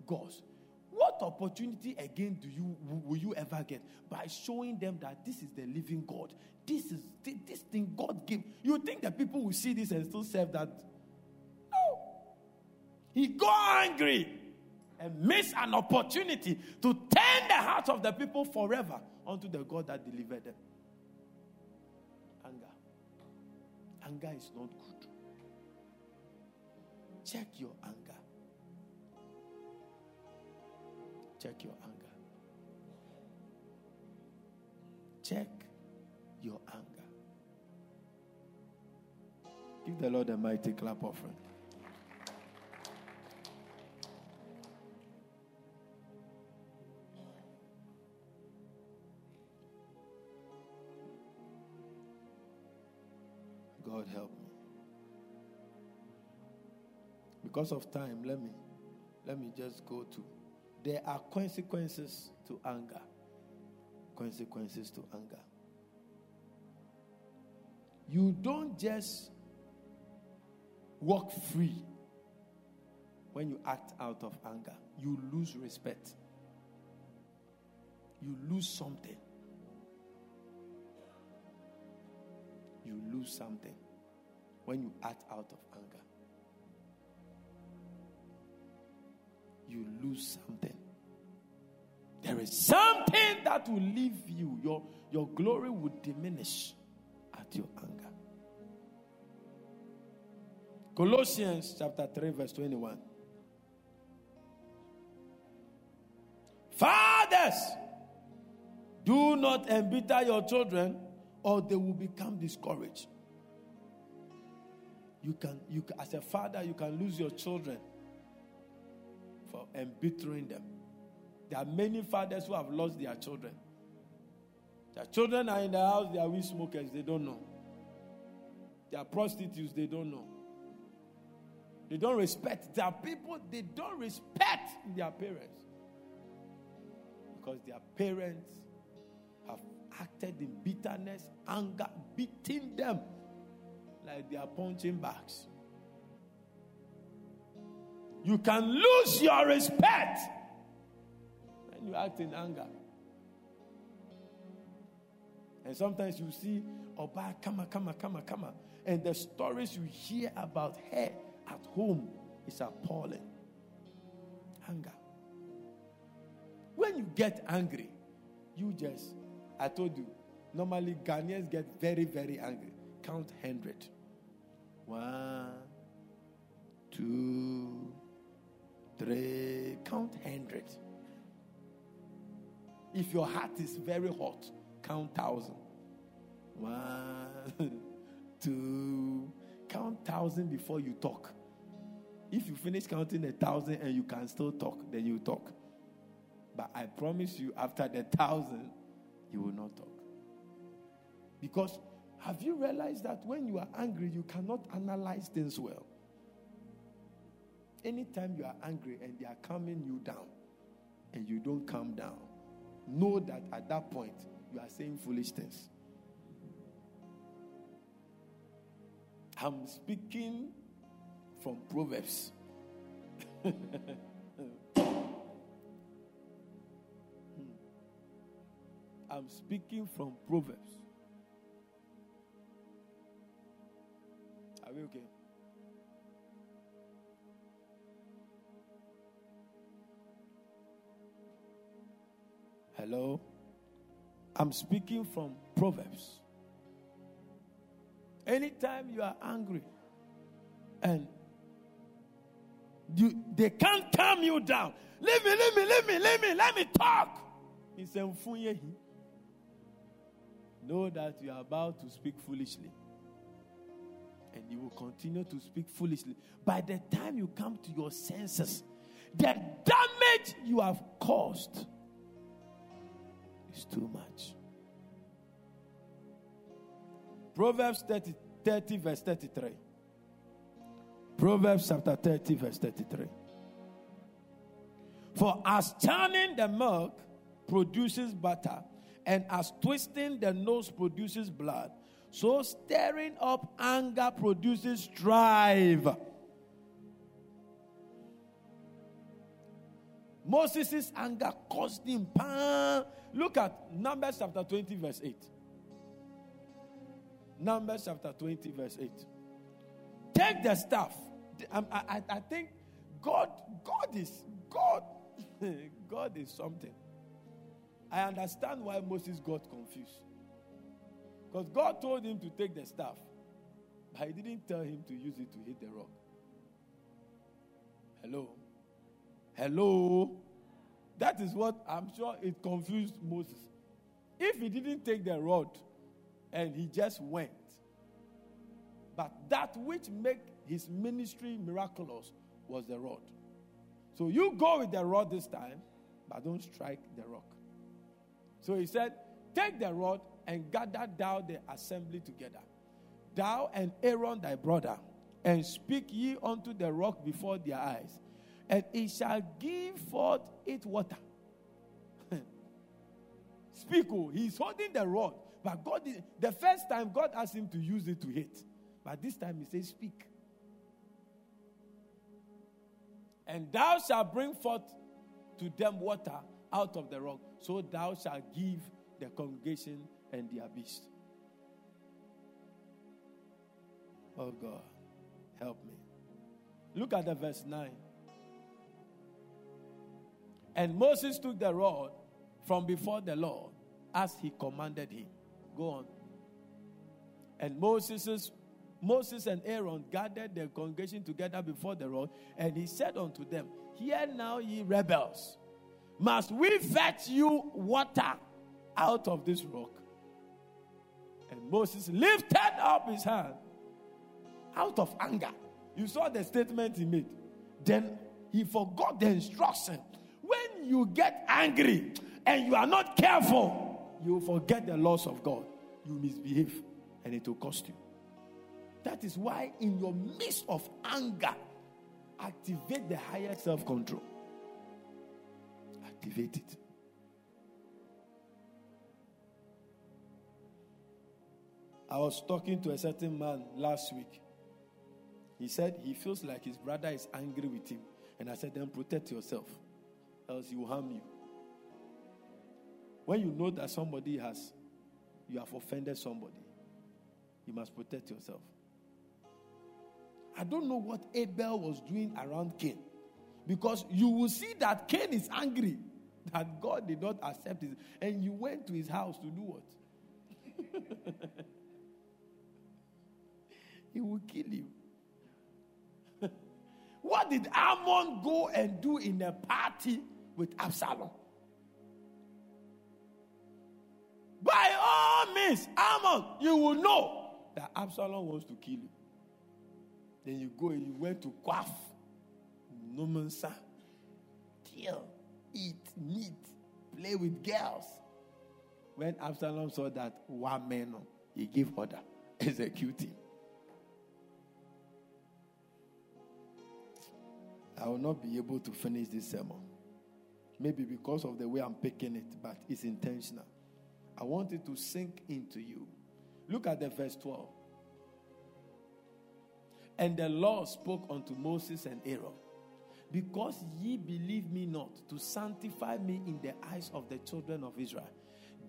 A: gods. What opportunity again do you will you ever get by showing them that this is the living God? This is this thing God gave. You think that people will see this and still serve that? No. He got angry and miss an opportunity to turn the hearts of the people forever unto the God that delivered them. Anger. Anger is not good. Check your anger. Check your anger. Check your anger. Give the Lord a mighty clap offering. God help me. Because of time, let me let me just go to there are consequences to anger. Consequences to anger. You don't just walk free when you act out of anger, you lose respect. you lose something. You lose something when you act out of anger. You lose something. There is something that will leave you. Your, your glory will diminish at your anger. Colossians chapter 3, verse 21. Fathers, do not embitter your children, or they will become discouraged. You can, you can, as a father, you can lose your children for embittering them. There are many fathers who have lost their children. Their children are in the house, they are weed smokers, they don't know. They are prostitutes, they don't know. They don't respect. There are people, they don't respect their parents. Because their parents have acted in bitterness, anger, beating them like they are punching bags. You can lose your respect when you act in anger. And sometimes you see Oba, come, on, come, on, come, on, come, on. and the stories you hear about her at home is appalling. Anger. When you get angry, you just, I told you, normally Ghanaians get very, very angry. Count 100. One, two, three. Count 100. If your heart is very hot, count 1,000. One, two, count 1,000 before you talk. If you finish counting a 1,000 and you can still talk, then you talk. But I promise you, after the 1,000, he will not talk. Because have you realized that when you are angry, you cannot analyze things well? Anytime you are angry and they are calming you down and you don't calm down, know that at that point you are saying foolish things. I'm speaking from Proverbs. I'm speaking from Proverbs. Are we okay? Hello? I'm speaking from Proverbs. Anytime you are angry and you, they can't calm you down. Leave me, leave me, leave me, leave me, let me talk. Know that you are about to speak foolishly. And you will continue to speak foolishly. By the time you come to your senses, the damage you have caused is too much. Proverbs 30, 30 verse 33. Proverbs chapter 30, verse 33. For as churning the milk produces butter, and as twisting the nose produces blood, so stirring up anger produces strife. Moses' anger caused him pain. Look at Numbers chapter 20, verse 8. Numbers chapter 20, verse 8. Take the staff. Um, I, I, I think God, God is God. God is something. I understand why Moses got confused. Because God told him to take the staff, but he didn't tell him to use it to hit the rock. Hello? Hello? That is what I'm sure it confused Moses. If he didn't take the rod and he just went, but that which made his ministry miraculous was the rod. So you go with the rod this time, but don't strike the rock. So he said, Take the rod and gather thou the assembly together, thou and Aaron thy brother, and speak ye unto the rock before their eyes, and it shall give forth its water. Speak, oh, he's holding the rod, but God, the first time God asked him to use it to hit, but this time he says, Speak. And thou shalt bring forth to them water out of the rock. So thou shalt give the congregation and their beast. Oh God, help me. Look at the verse 9. And Moses took the rod from before the Lord as he commanded him. Go on. And Moses, Moses and Aaron gathered the congregation together before the rod, and he said unto them, Hear now, ye rebels, must we fetch you water out of this rock? And Moses lifted up his hand out of anger. You saw the statement he made. Then he forgot the instruction. When you get angry and you are not careful, you forget the laws of God. You misbehave and it will cost you. That is why, in your midst of anger, activate the higher self control. Activate it. I was talking to a certain man last week. He said he feels like his brother is angry with him. And I said, then protect yourself, else he will harm you. When you know that somebody has, you have offended somebody, you must protect yourself. I don't know what Abel was doing around Cain. Because you will see that Cain is angry that God did not accept it. And you went to his house to do what? he will kill you. what did Amnon go and do in a party with Absalom? By all means, Amnon, you will know that Absalom wants to kill you. Then you go and you went to quaff, no mansa, kill, eat meat, play with girls. When Absalom saw that one man, he gave order, execute him. I will not be able to finish this sermon. Maybe because of the way I'm picking it, but it's intentional. I want it to sink into you. Look at the verse 12. And the Lord spoke unto Moses and Aaron, Because ye believe me not to sanctify me in the eyes of the children of Israel,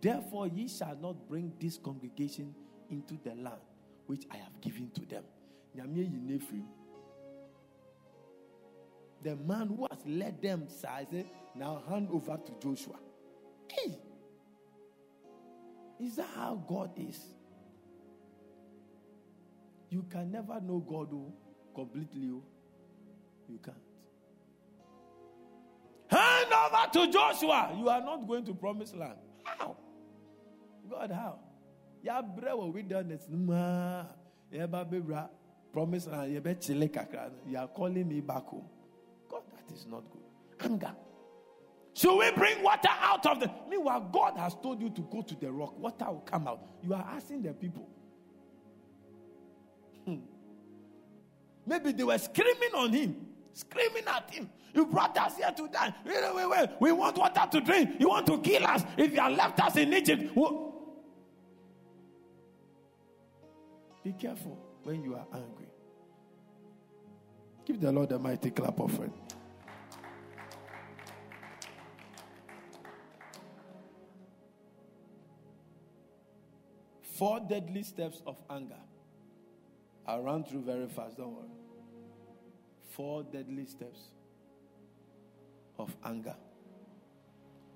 A: therefore ye shall not bring this congregation into the land which I have given to them. The man who has led them says, Now hand over to Joshua. Hey, is that how God is? You can never know God oh, completely. Oh. You can't. Over to Joshua. You are not going to promise land. How? God, how? Ya bre we done this. Ma, ya ba promise land. You are calling me back home. God, that is not good. Anger. Should we bring water out of the? Meanwhile, God has told you to go to the rock. Water will come out. You are asking the people. Hmm. Maybe they were screaming on him, screaming at him. You brought us here to die. Wait, wait, wait. We want water to drink. You want to kill us. If you have left us in Egypt. Be careful when you are angry. Give the Lord a mighty clap of offering. Four deadly steps of anger. I'll run through very fast, don't worry. Four deadly steps of anger.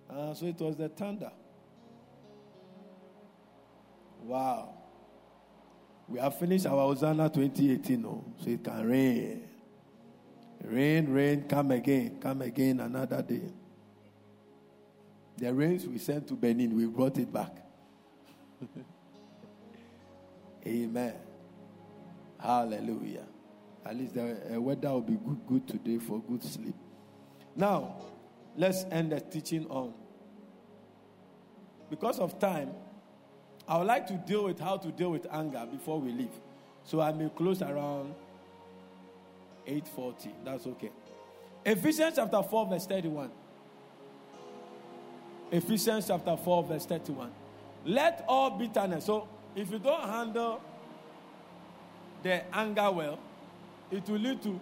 A: Uh, so it was the thunder. Wow. We have finished our Hosanna 2018, no? so it can rain. Rain, rain, come again, come again another day. The rains we sent to Benin, we brought it back. Amen. Hallelujah. At least the uh, weather will be good, good today for good sleep. Now, let's end the teaching on. Because of time, I would like to deal with how to deal with anger before we leave. So I may close around 8:40. That's okay. Ephesians chapter 4 verse 31. Ephesians chapter 4 verse 31. Let all bitterness. So if you don't handle the anger well, it will lead to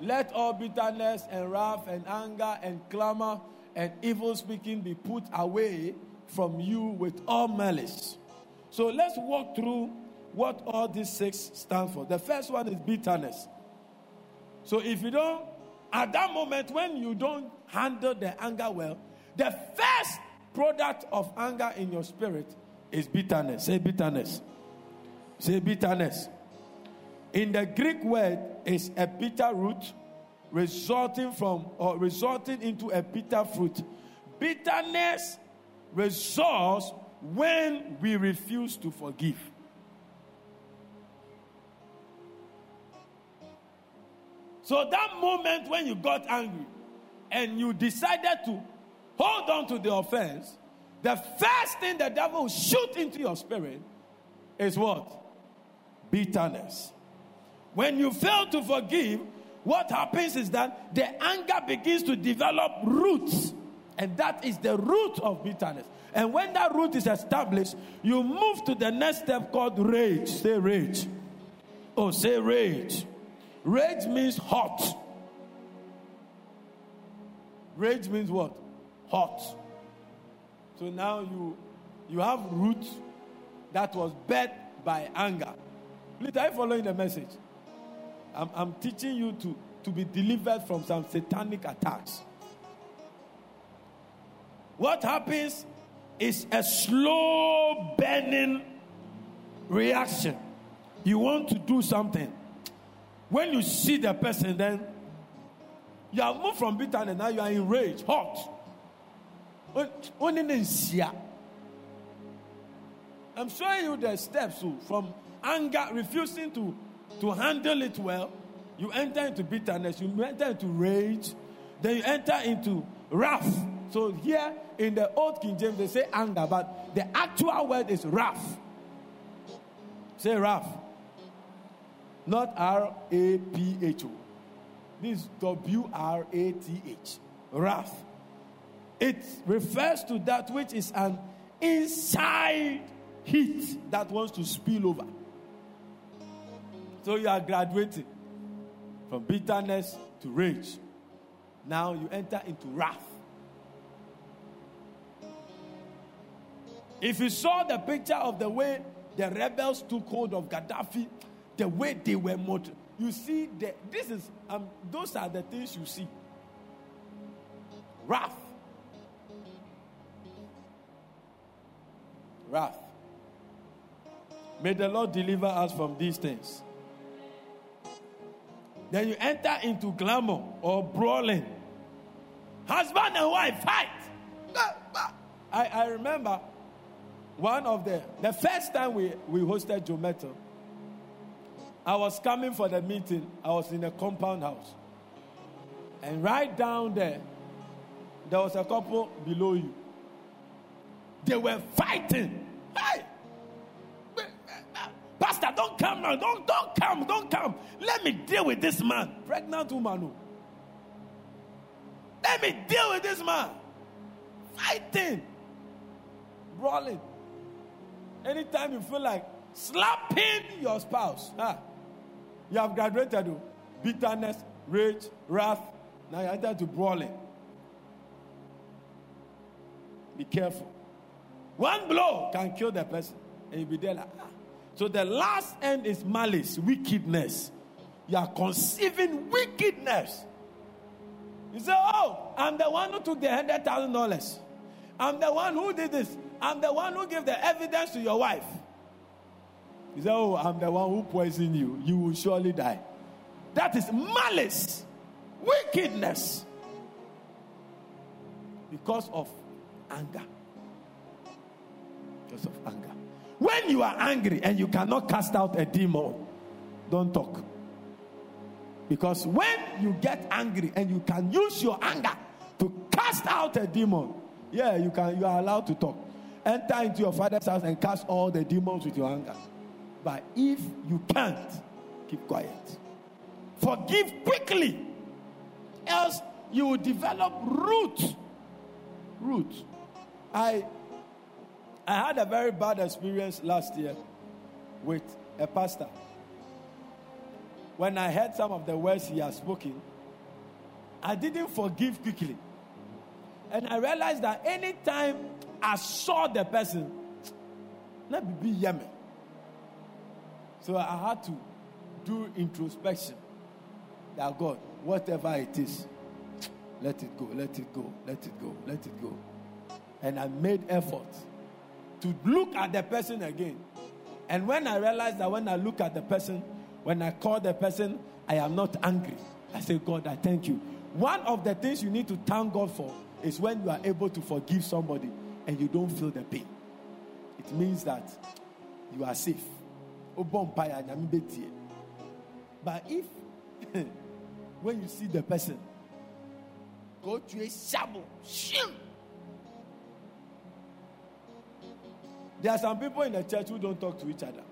A: let all bitterness and wrath and anger and clamor and evil speaking be put away from you with all malice. So let's walk through what all these six stand for. The first one is bitterness. So if you don't, at that moment when you don't handle the anger well, the first product of anger in your spirit is bitterness. Say bitterness. Say bitterness. In the Greek word is a bitter root resulting from or resulting into a bitter fruit. Bitterness results when we refuse to forgive. So that moment when you got angry and you decided to hold on to the offense, the first thing the devil will shoot into your spirit is what? Bitterness. When you fail to forgive, what happens is that the anger begins to develop roots. And that is the root of bitterness. And when that root is established, you move to the next step called rage. Say rage. Oh, say rage. Rage means hot. Rage means what? Hot. So now you you have root that was bed by anger. Please, are you following the message? I'm, I'm teaching you to, to be delivered from some satanic attacks. What happens is a slow burning reaction. You want to do something. When you see the person, then you have moved from bitterness, now you are in rage, hot. I'm showing you the steps oh, from anger, refusing to, to handle it well. You enter into bitterness, you enter into rage, then you enter into wrath. So here in the old King James, they say anger, but the actual word is wrath. Say wrath. Not R A P H O. This W R A T H. Wrath. It refers to that which is an inside heat that wants to spill over. So you are graduating from bitterness to rage. Now you enter into wrath. If you saw the picture of the way the rebels took hold of Gaddafi, the way they were motivated, you see that this is um, those are the things you see. Wrath. Wrath. May the Lord deliver us from these things. Then you enter into clamour or brawling. Husband and wife fight. I, I remember one of the the first time we, we hosted Jometo, I was coming for the meeting. I was in a compound house. And right down there, there was a couple below you. They were fighting. Hey! Pastor, don't come now. Don't, don't come. Don't come. Let me deal with this man. Pregnant woman. Oh. Let me deal with this man. Fighting. Brawling. Anytime you feel like slapping your spouse, huh? you have graduated to bitterness, rage, wrath. Now you enter to brawling. Be careful. One blow can kill the person, and you'll be there like, ah. So the last end is malice, wickedness. You are conceiving wickedness. You say, Oh, I'm the one who took the hundred thousand dollars. I'm the one who did this. I'm the one who gave the evidence to your wife. You say, Oh, I'm the one who poisoned you. You will surely die. That is malice, wickedness. Because of anger. Because of anger. When you are angry and you cannot cast out a demon, don't talk. Because when you get angry and you can use your anger to cast out a demon, yeah, you can you are allowed to talk. Enter into your father's house and cast all the demons with your anger. But if you can't, keep quiet. Forgive quickly, else you will develop root. Root. I I had a very bad experience last year with a pastor. When I heard some of the words he had spoken, I didn't forgive quickly. And I realized that anytime I saw the person, let me be yummy. So I had to do introspection. That God, whatever it is, let it go, let it go, let it go, let it go. And I made effort to look at the person again. And when I realized that when I look at the person, when I call the person, I am not angry. I say, God, I thank you. One of the things you need to thank God for is when you are able to forgive somebody and you don't feel the pain. It means that you are safe. But if when you see the person, go to a shabu, shim. There are some people in the church who don't talk to each other.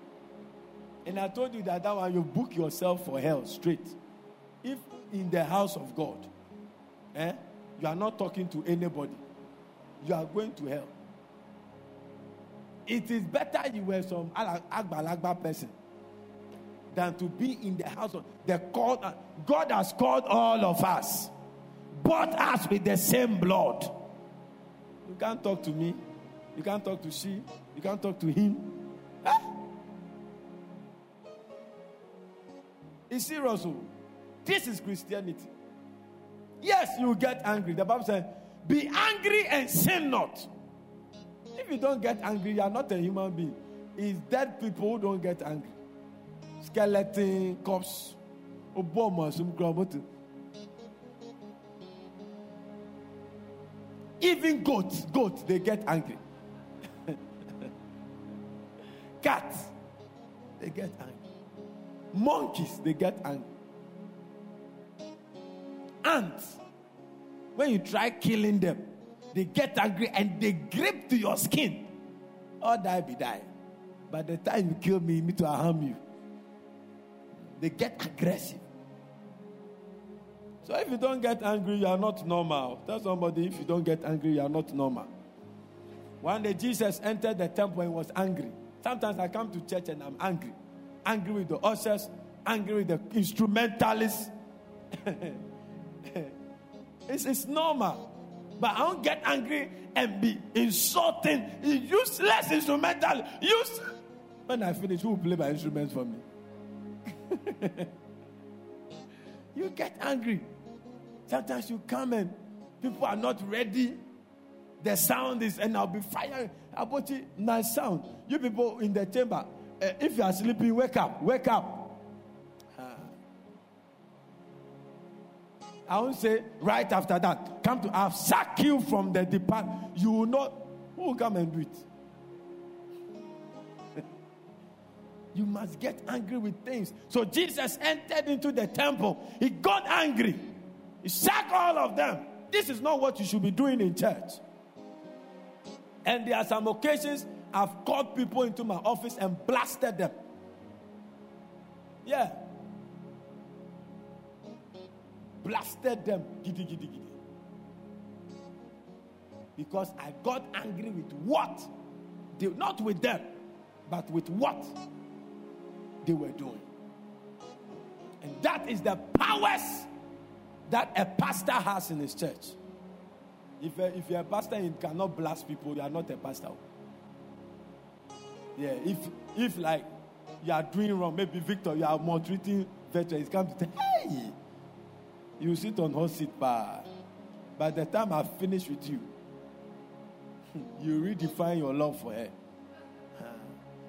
A: And I told you that that one you book yourself for hell straight. If in the house of God, eh, you are not talking to anybody, you are going to hell. It is better you were some agbalagba person than to be in the house of the called. God has called all of us, bought us with the same blood. You can't talk to me. You can't talk to she. You can't talk to him. Huh? It's serious. Oh. This is Christianity. Yes, you get angry. The Bible says, Be angry and sin not. If you don't get angry, you are not a human being. It's dead people who don't get angry. Skeleton, corpse, Obama, some Even goats, goats, they get angry. Cats, they get angry. Monkeys, they get angry. Ants, when you try killing them, they get angry and they grip to your skin. Or die be die. By the time you kill me, me to harm you. They get aggressive. So if you don't get angry, you are not normal. Tell somebody if you don't get angry, you are not normal. One day Jesus entered the temple and was angry. Sometimes I come to church and I'm angry. Angry with the ushers, angry with the instrumentalists. it's, it's normal. But I don't get angry and be insulting, useless instrumental. Use when I finish, who will play my instruments for me? you get angry. Sometimes you come and people are not ready. The sound is, and I'll be firing. About it, nice sound. You people in the chamber, uh, if you are sleeping, wake up, wake up. I won't say right after that, come to I've sack you from the department. You will not, who will come and do it? you must get angry with things. So Jesus entered into the temple. He got angry. He sacked all of them. This is not what you should be doing in church. And there are some occasions I've called people into my office and blasted them. Yeah blasted them. Giddy, giddy, giddy. Because I got angry with what? They, not with them, but with what they were doing. And that is the powers that a pastor has in his church. If, a, if you're a pastor and you cannot blast people, you are not a pastor. Yeah, if if like you are doing wrong, maybe Victor, you are maltreating veterans, come to say, hey, you sit on hot seat bar. By the time I finish with you, you redefine your love for her.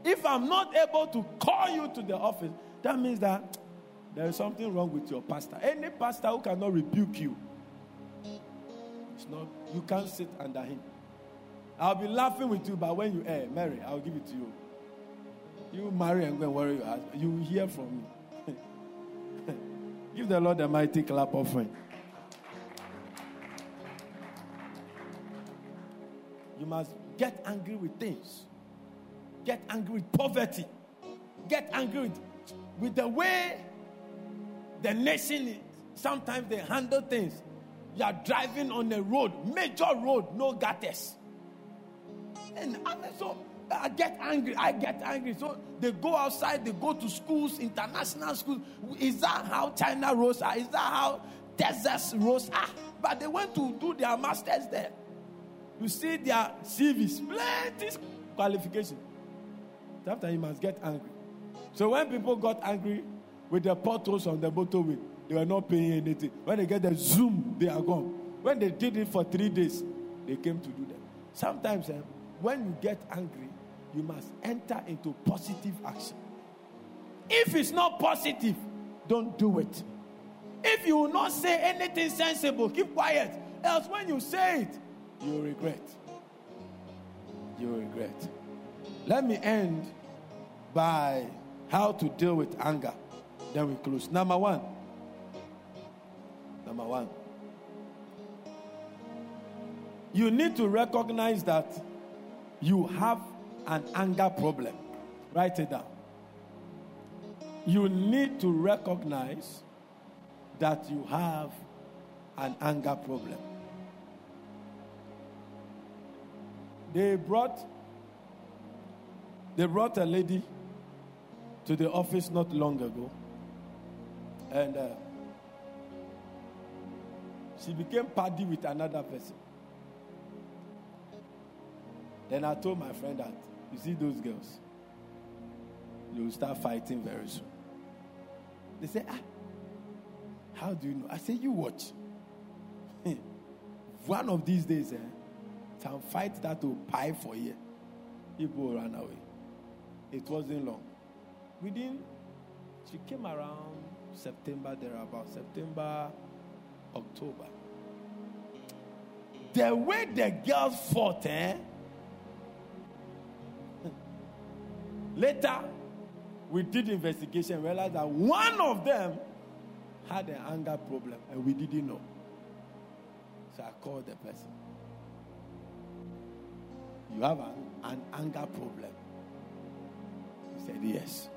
A: If I'm not able to call you to the office, that means that there is something wrong with your pastor. Any pastor who cannot rebuke you, it's not you can't sit under him. I'll be laughing with you, but when you eh, marry, I'll give it to you. You marry and go and worry your husband. You hear from me. Give the Lord a mighty clap of offering. You must get angry with things. Get angry with poverty. Get angry with, with the way the nation sometimes they handle things. You are driving on a road, major road, no gutters. And I so I get angry. I get angry. So they go outside, they go to schools, international schools. Is that how China roads are? Is that how Texas roads are? But they went to do their masters there. You see their CVs, plenty qualification. Sometimes you must get angry. So when people got angry with the portals on the motorway, they were not paying anything. When they get the zoom, they are gone. When they did it for three days, they came to do that. Sometimes eh, when you get angry, you must enter into positive action. If it's not positive, don't do it. If you will not say anything sensible, keep quiet. Else, when you say it, you regret. You regret. Let me end by how to deal with anger. Then we close. Number one. Number one. You need to recognize that you have an anger problem. Write it down. You need to recognize that you have an anger problem. They brought they brought a lady to the office not long ago, and uh, she became party with another person. Then I told my friend that you see those girls, they will start fighting very soon. They say, ah, how do you know? I say, you watch. One of these days, eh, some fight that will pie for you. People run away. It wasn't long. Within, she came around September, there about September, October. The way the girls fought, eh? Later, we did investigation, realized that one of them had an anger problem, and we didn't know. So I called the person. You have an, an anger problem. He said, Yes.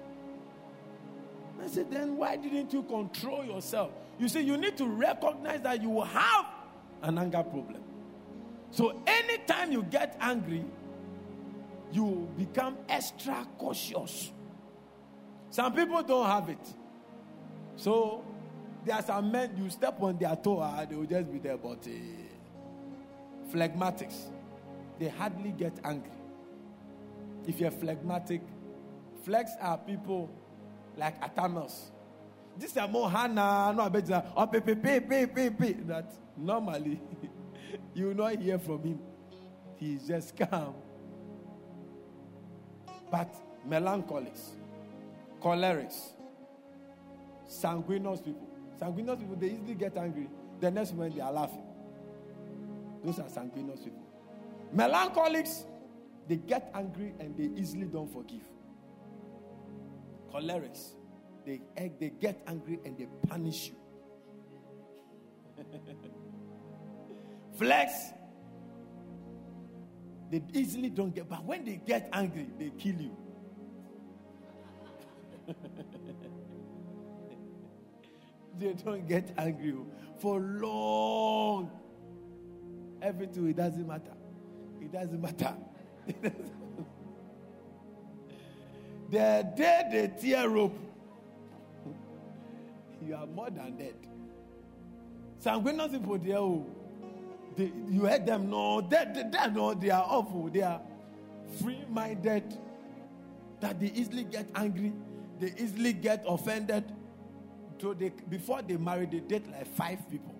A: I said, Then why didn't you control yourself? You see, you need to recognize that you have an anger problem. So anytime you get angry, you become extra cautious. Some people don't have it. So there are some men, you step on their toe, uh, they will just be there, but uh, phlegmatics, they hardly get angry. If you're phlegmatic, flex are people like Atanos. This is more Hana, no, pay, pay, pay. That normally you will not hear from him. He's just calm. But melancholics, cholerics, sanguineous people. Sanguineous people, they easily get angry. The next moment they are laughing. Those are sanguineous people. Melancholics, they get angry and they easily don't forgive. Cholerics, they, eh, they get angry and they punish you. Flex, they easily don't get, but when they get angry, they kill you. they don't get angry oh. for long. Everything, it doesn't matter. It doesn't matter. the day they tear rope, you are more than dead. Sanguineous people, they, oh, they, you heard them, no, they, they, they, no, they are awful. They are free minded, that they easily get angry, they easily get offended. So they, before they marry, they date like five people.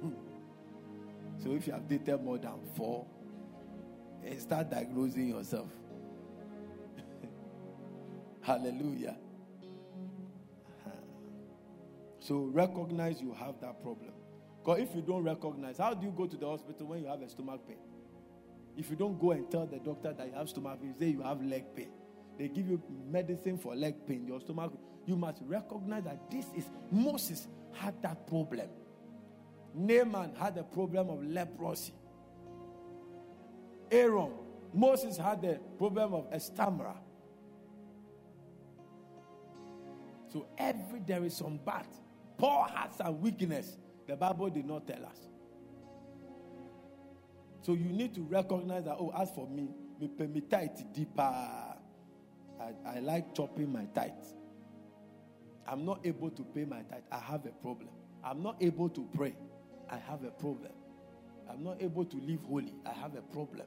A: Hmm. So if you have dated more than four, and start diagnosing yourself. Hallelujah. Uh-huh. So recognize you have that problem. Because if you don't recognize, how do you go to the hospital when you have a stomach pain? If you don't go and tell the doctor that you have stomach pain, say you have leg pain. They give you medicine for leg pain, your stomach. You must recognize that this is Moses had that problem. Naaman had the problem of leprosy. Aaron, Moses had the problem of a stammerer. So every there is some bad. Paul has some weakness. The Bible did not tell us. So you need to recognize that, oh, as for me, me pay me deeper. I, I like chopping my tithe. I'm not able to pay my tithe. I have a problem. I'm not able to pray. I have a problem. I'm not able to live holy. I have a problem.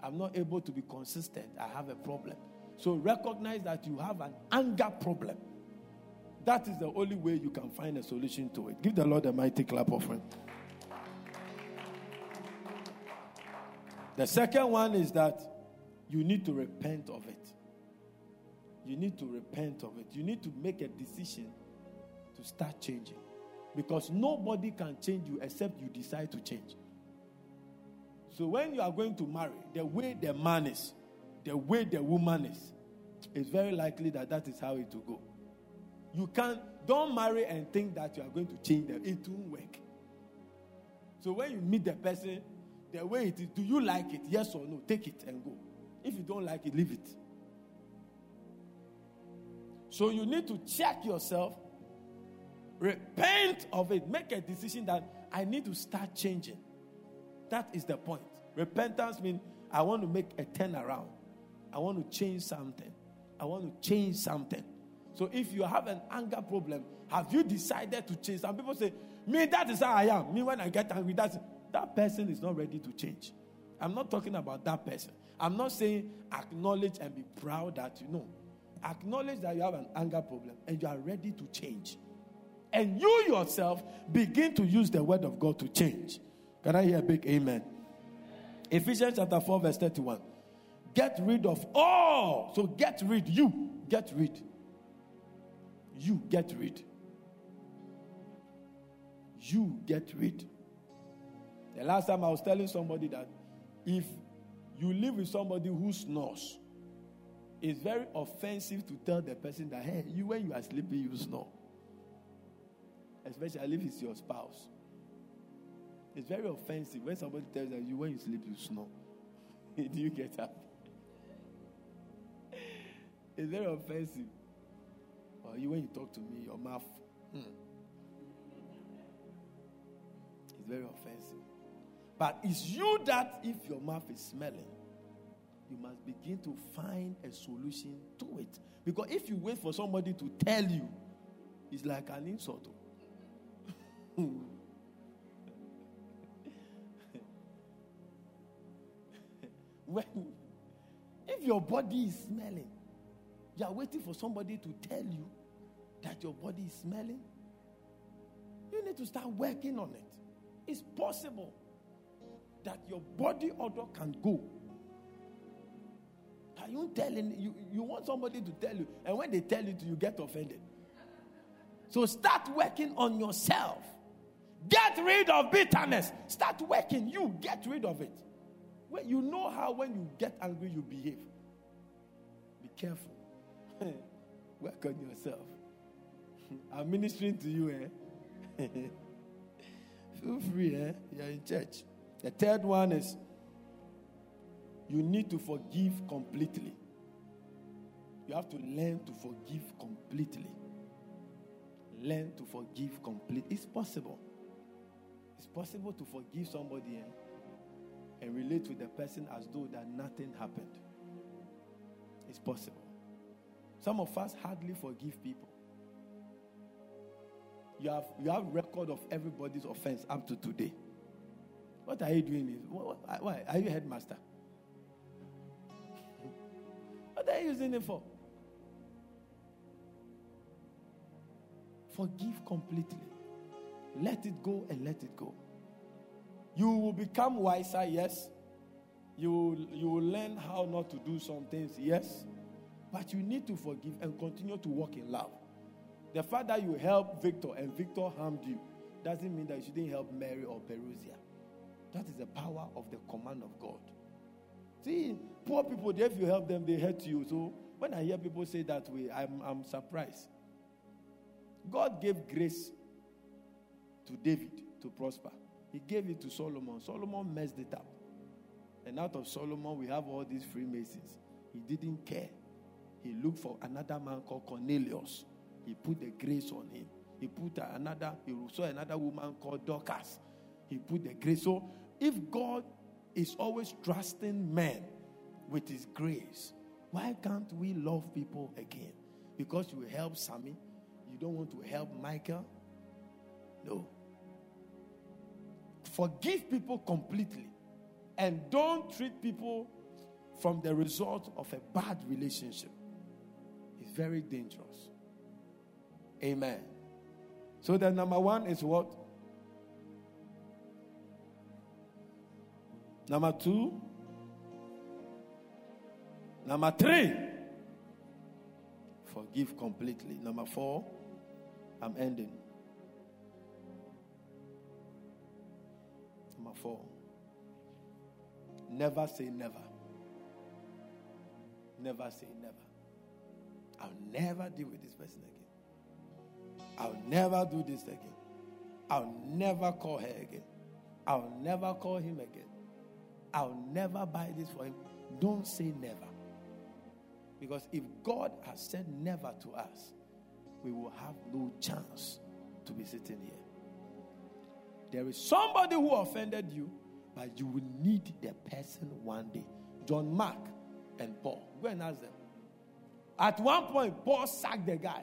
A: I'm not able to be consistent. I have a problem. So recognize that you have an anger problem. That is the only way you can find a solution to it. Give the Lord a mighty clap offering. The second one is that you need to repent of it. You need to repent of it. You need to make a decision to start changing. Because nobody can change you except you decide to change. So when you are going to marry, the way the man is, the way the woman is, it's very likely that that is how it will go. You can't, don't marry and think that you are going to change them. It won't work. So when you meet the person, the way it is, do you like it? Yes or no? Take it and go. If you don't like it, leave it. So you need to check yourself, repent of it, make a decision that I need to start changing. That is the point. Repentance means I want to make a turnaround. I want to change something. I want to change something. So if you have an anger problem, have you decided to change? Some people say, Me, that is how I am. Me, when I get angry, that's that person is not ready to change. I'm not talking about that person. I'm not saying acknowledge and be proud that you know. Acknowledge that you have an anger problem and you are ready to change. And you yourself begin to use the word of God to change. Can I hear a big amen? Ephesians chapter 4, verse 31. Get rid of all. So get rid. You get rid. You get rid. You get rid. The last time I was telling somebody that if you live with somebody who snores, it's very offensive to tell the person that, hey, you when you are sleeping, you snore. Especially if it's your spouse. It's very offensive when somebody tells that you when you sleep, you snore. Do you get that? It's very offensive. Or you when you talk to me, your mouth. Hmm. It's very offensive. But it's you that if your mouth is smelling, you must begin to find a solution to it. Because if you wait for somebody to tell you, it's like an insult. when if your body is smelling, you are waiting for somebody to tell you that your body is smelling. You need to start working on it. It's possible that your body odor can go. Are you telling you, you want somebody to tell you, and when they tell you you get offended. So start working on yourself. Get rid of bitterness. Start working. You get rid of it. When you know how when you get angry you behave. Be careful. Work on yourself. I'm ministering to you, eh? Feel free, eh? You're in church. The third one is you need to forgive completely. You have to learn to forgive completely. Learn to forgive completely. It's possible. It's possible to forgive somebody eh? and relate with the person as though that nothing happened. It's possible. Some of us hardly forgive people. You have you have record of everybody's offense up to today. What are you doing? Why, why are you headmaster? what are you using it for? Forgive completely. Let it go and let it go. You will become wiser, yes. You will, you will learn how not to do some things, yes. But you need to forgive and continue to walk in love. The fact that you help Victor and Victor harmed you doesn't mean that you shouldn't help Mary or Perusia. That is the power of the command of God. See, poor people, if you help them, they hurt you. So when I hear people say that way, I'm, I'm surprised. God gave grace to David to prosper. He gave it to Solomon. Solomon messed it up. And out of Solomon, we have all these Freemasons. He didn't care he looked for another man called Cornelius. He put the grace on him. He put another, he saw another woman called Dorcas. He put the grace. So if God is always trusting men with his grace, why can't we love people again? Because you help Sammy, you don't want to help Michael? No. Forgive people completely. And don't treat people from the result of a bad relationship. Very dangerous. Amen. So the number one is what? Number two. Number three. Forgive completely. Number four. I'm ending. Number four. Never say never. Never say never. I'll never deal with this person again. I'll never do this again. I'll never call her again. I'll never call him again. I'll never buy this for him. Don't say never. Because if God has said never to us, we will have no chance to be sitting here. There is somebody who offended you, but you will need the person one day. John Mark and Paul. Go and ask them. At one point, Paul sacked the guy.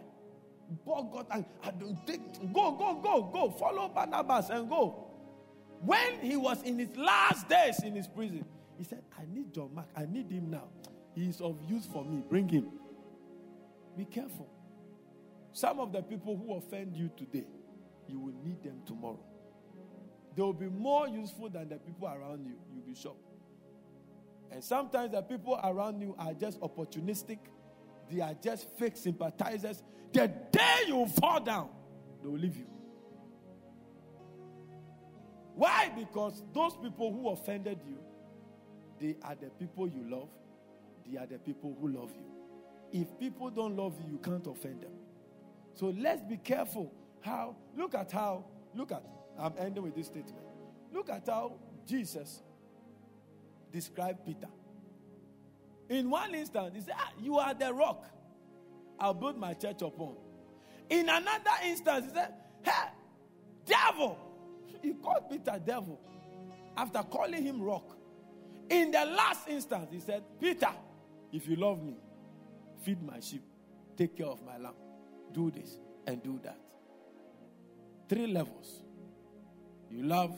A: Paul got and I don't think go, go, go, go, follow Barnabas and go. When he was in his last days in his prison, he said, I need John Mark, I need him now. He is of use for me. Bring him. Be careful. Some of the people who offend you today, you will need them tomorrow. They will be more useful than the people around you. You'll be shocked. And sometimes the people around you are just opportunistic, they are just fake sympathizers. The day you fall down, they will leave you. Why? Because those people who offended you, they are the people you love, they are the people who love you. If people don't love you, you can't offend them. So let's be careful how, look at how, look at, I'm ending with this statement. Look at how Jesus described Peter. In one instance, he said, ah, You are the rock I'll build my church upon. In another instance, he said, Hey, devil! He called Peter devil after calling him rock. In the last instance, he said, Peter, if you love me, feed my sheep, take care of my lamb, do this and do that. Three levels. You love,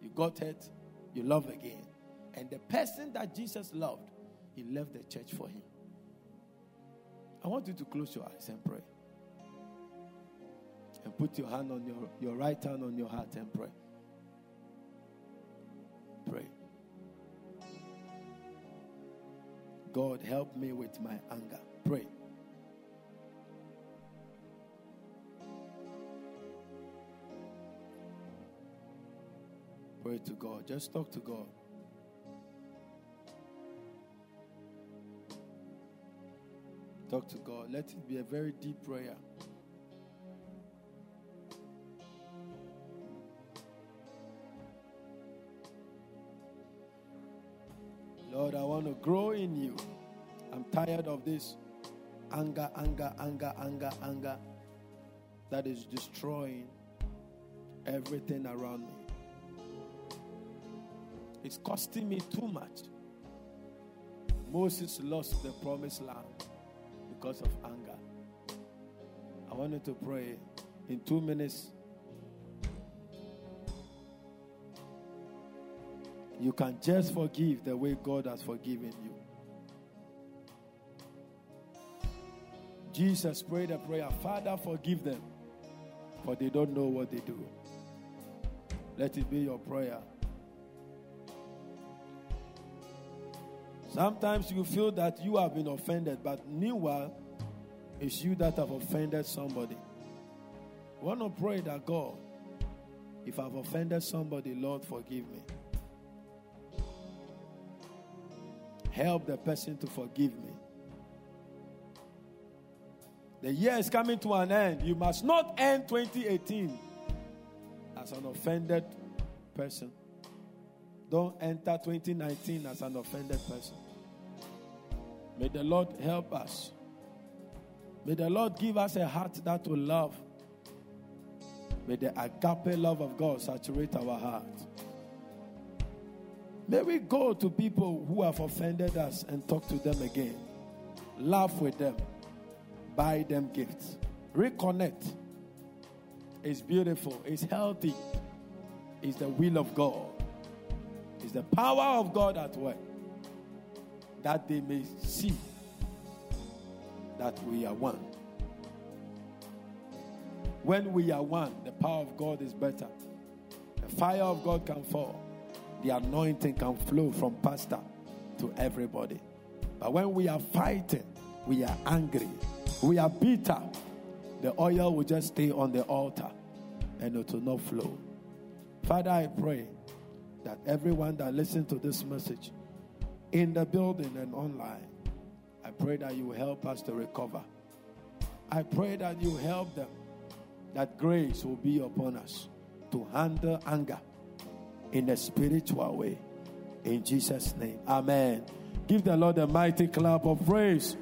A: you got hurt, you love again. And the person that Jesus loved, he left the church for him. I want you to close your eyes and pray. And put your hand on your, your right hand on your heart and pray. Pray. God, help me with my anger. Pray. Pray to God. Just talk to God. Talk to God. Let it be a very deep prayer. Lord, I want to grow in you. I'm tired of this anger, anger, anger, anger, anger that is destroying everything around me. It's costing me too much. Moses lost the promised land because of anger. I want you to pray in two minutes. You can just forgive the way God has forgiven you. Jesus prayed a prayer Father, forgive them, for they don't know what they do. Let it be your prayer. Sometimes you feel that you have been offended, but meanwhile, it's you that have offended somebody. I want to pray that God, if I've offended somebody, Lord, forgive me. Help the person to forgive me. The year is coming to an end. You must not end 2018 as an offended person. Don't enter 2019 as an offended person. May the Lord help us. May the Lord give us a heart that will love. May the agape love of God saturate our hearts. May we go to people who have offended us and talk to them again. Laugh with them. Buy them gifts. Reconnect. It's beautiful. It's healthy. It's the will of God. It's the power of God at work. That they may see that we are one. When we are one, the power of God is better. The fire of God can fall. The anointing can flow from pastor to everybody. But when we are fighting, we are angry, we are bitter, the oil will just stay on the altar and it will not flow. Father, I pray that everyone that listens to this message in the building and online, I pray that you help us to recover. I pray that you help them, that grace will be upon us to handle anger in a spiritual way. In Jesus' name, Amen. Give the Lord a mighty clap of praise.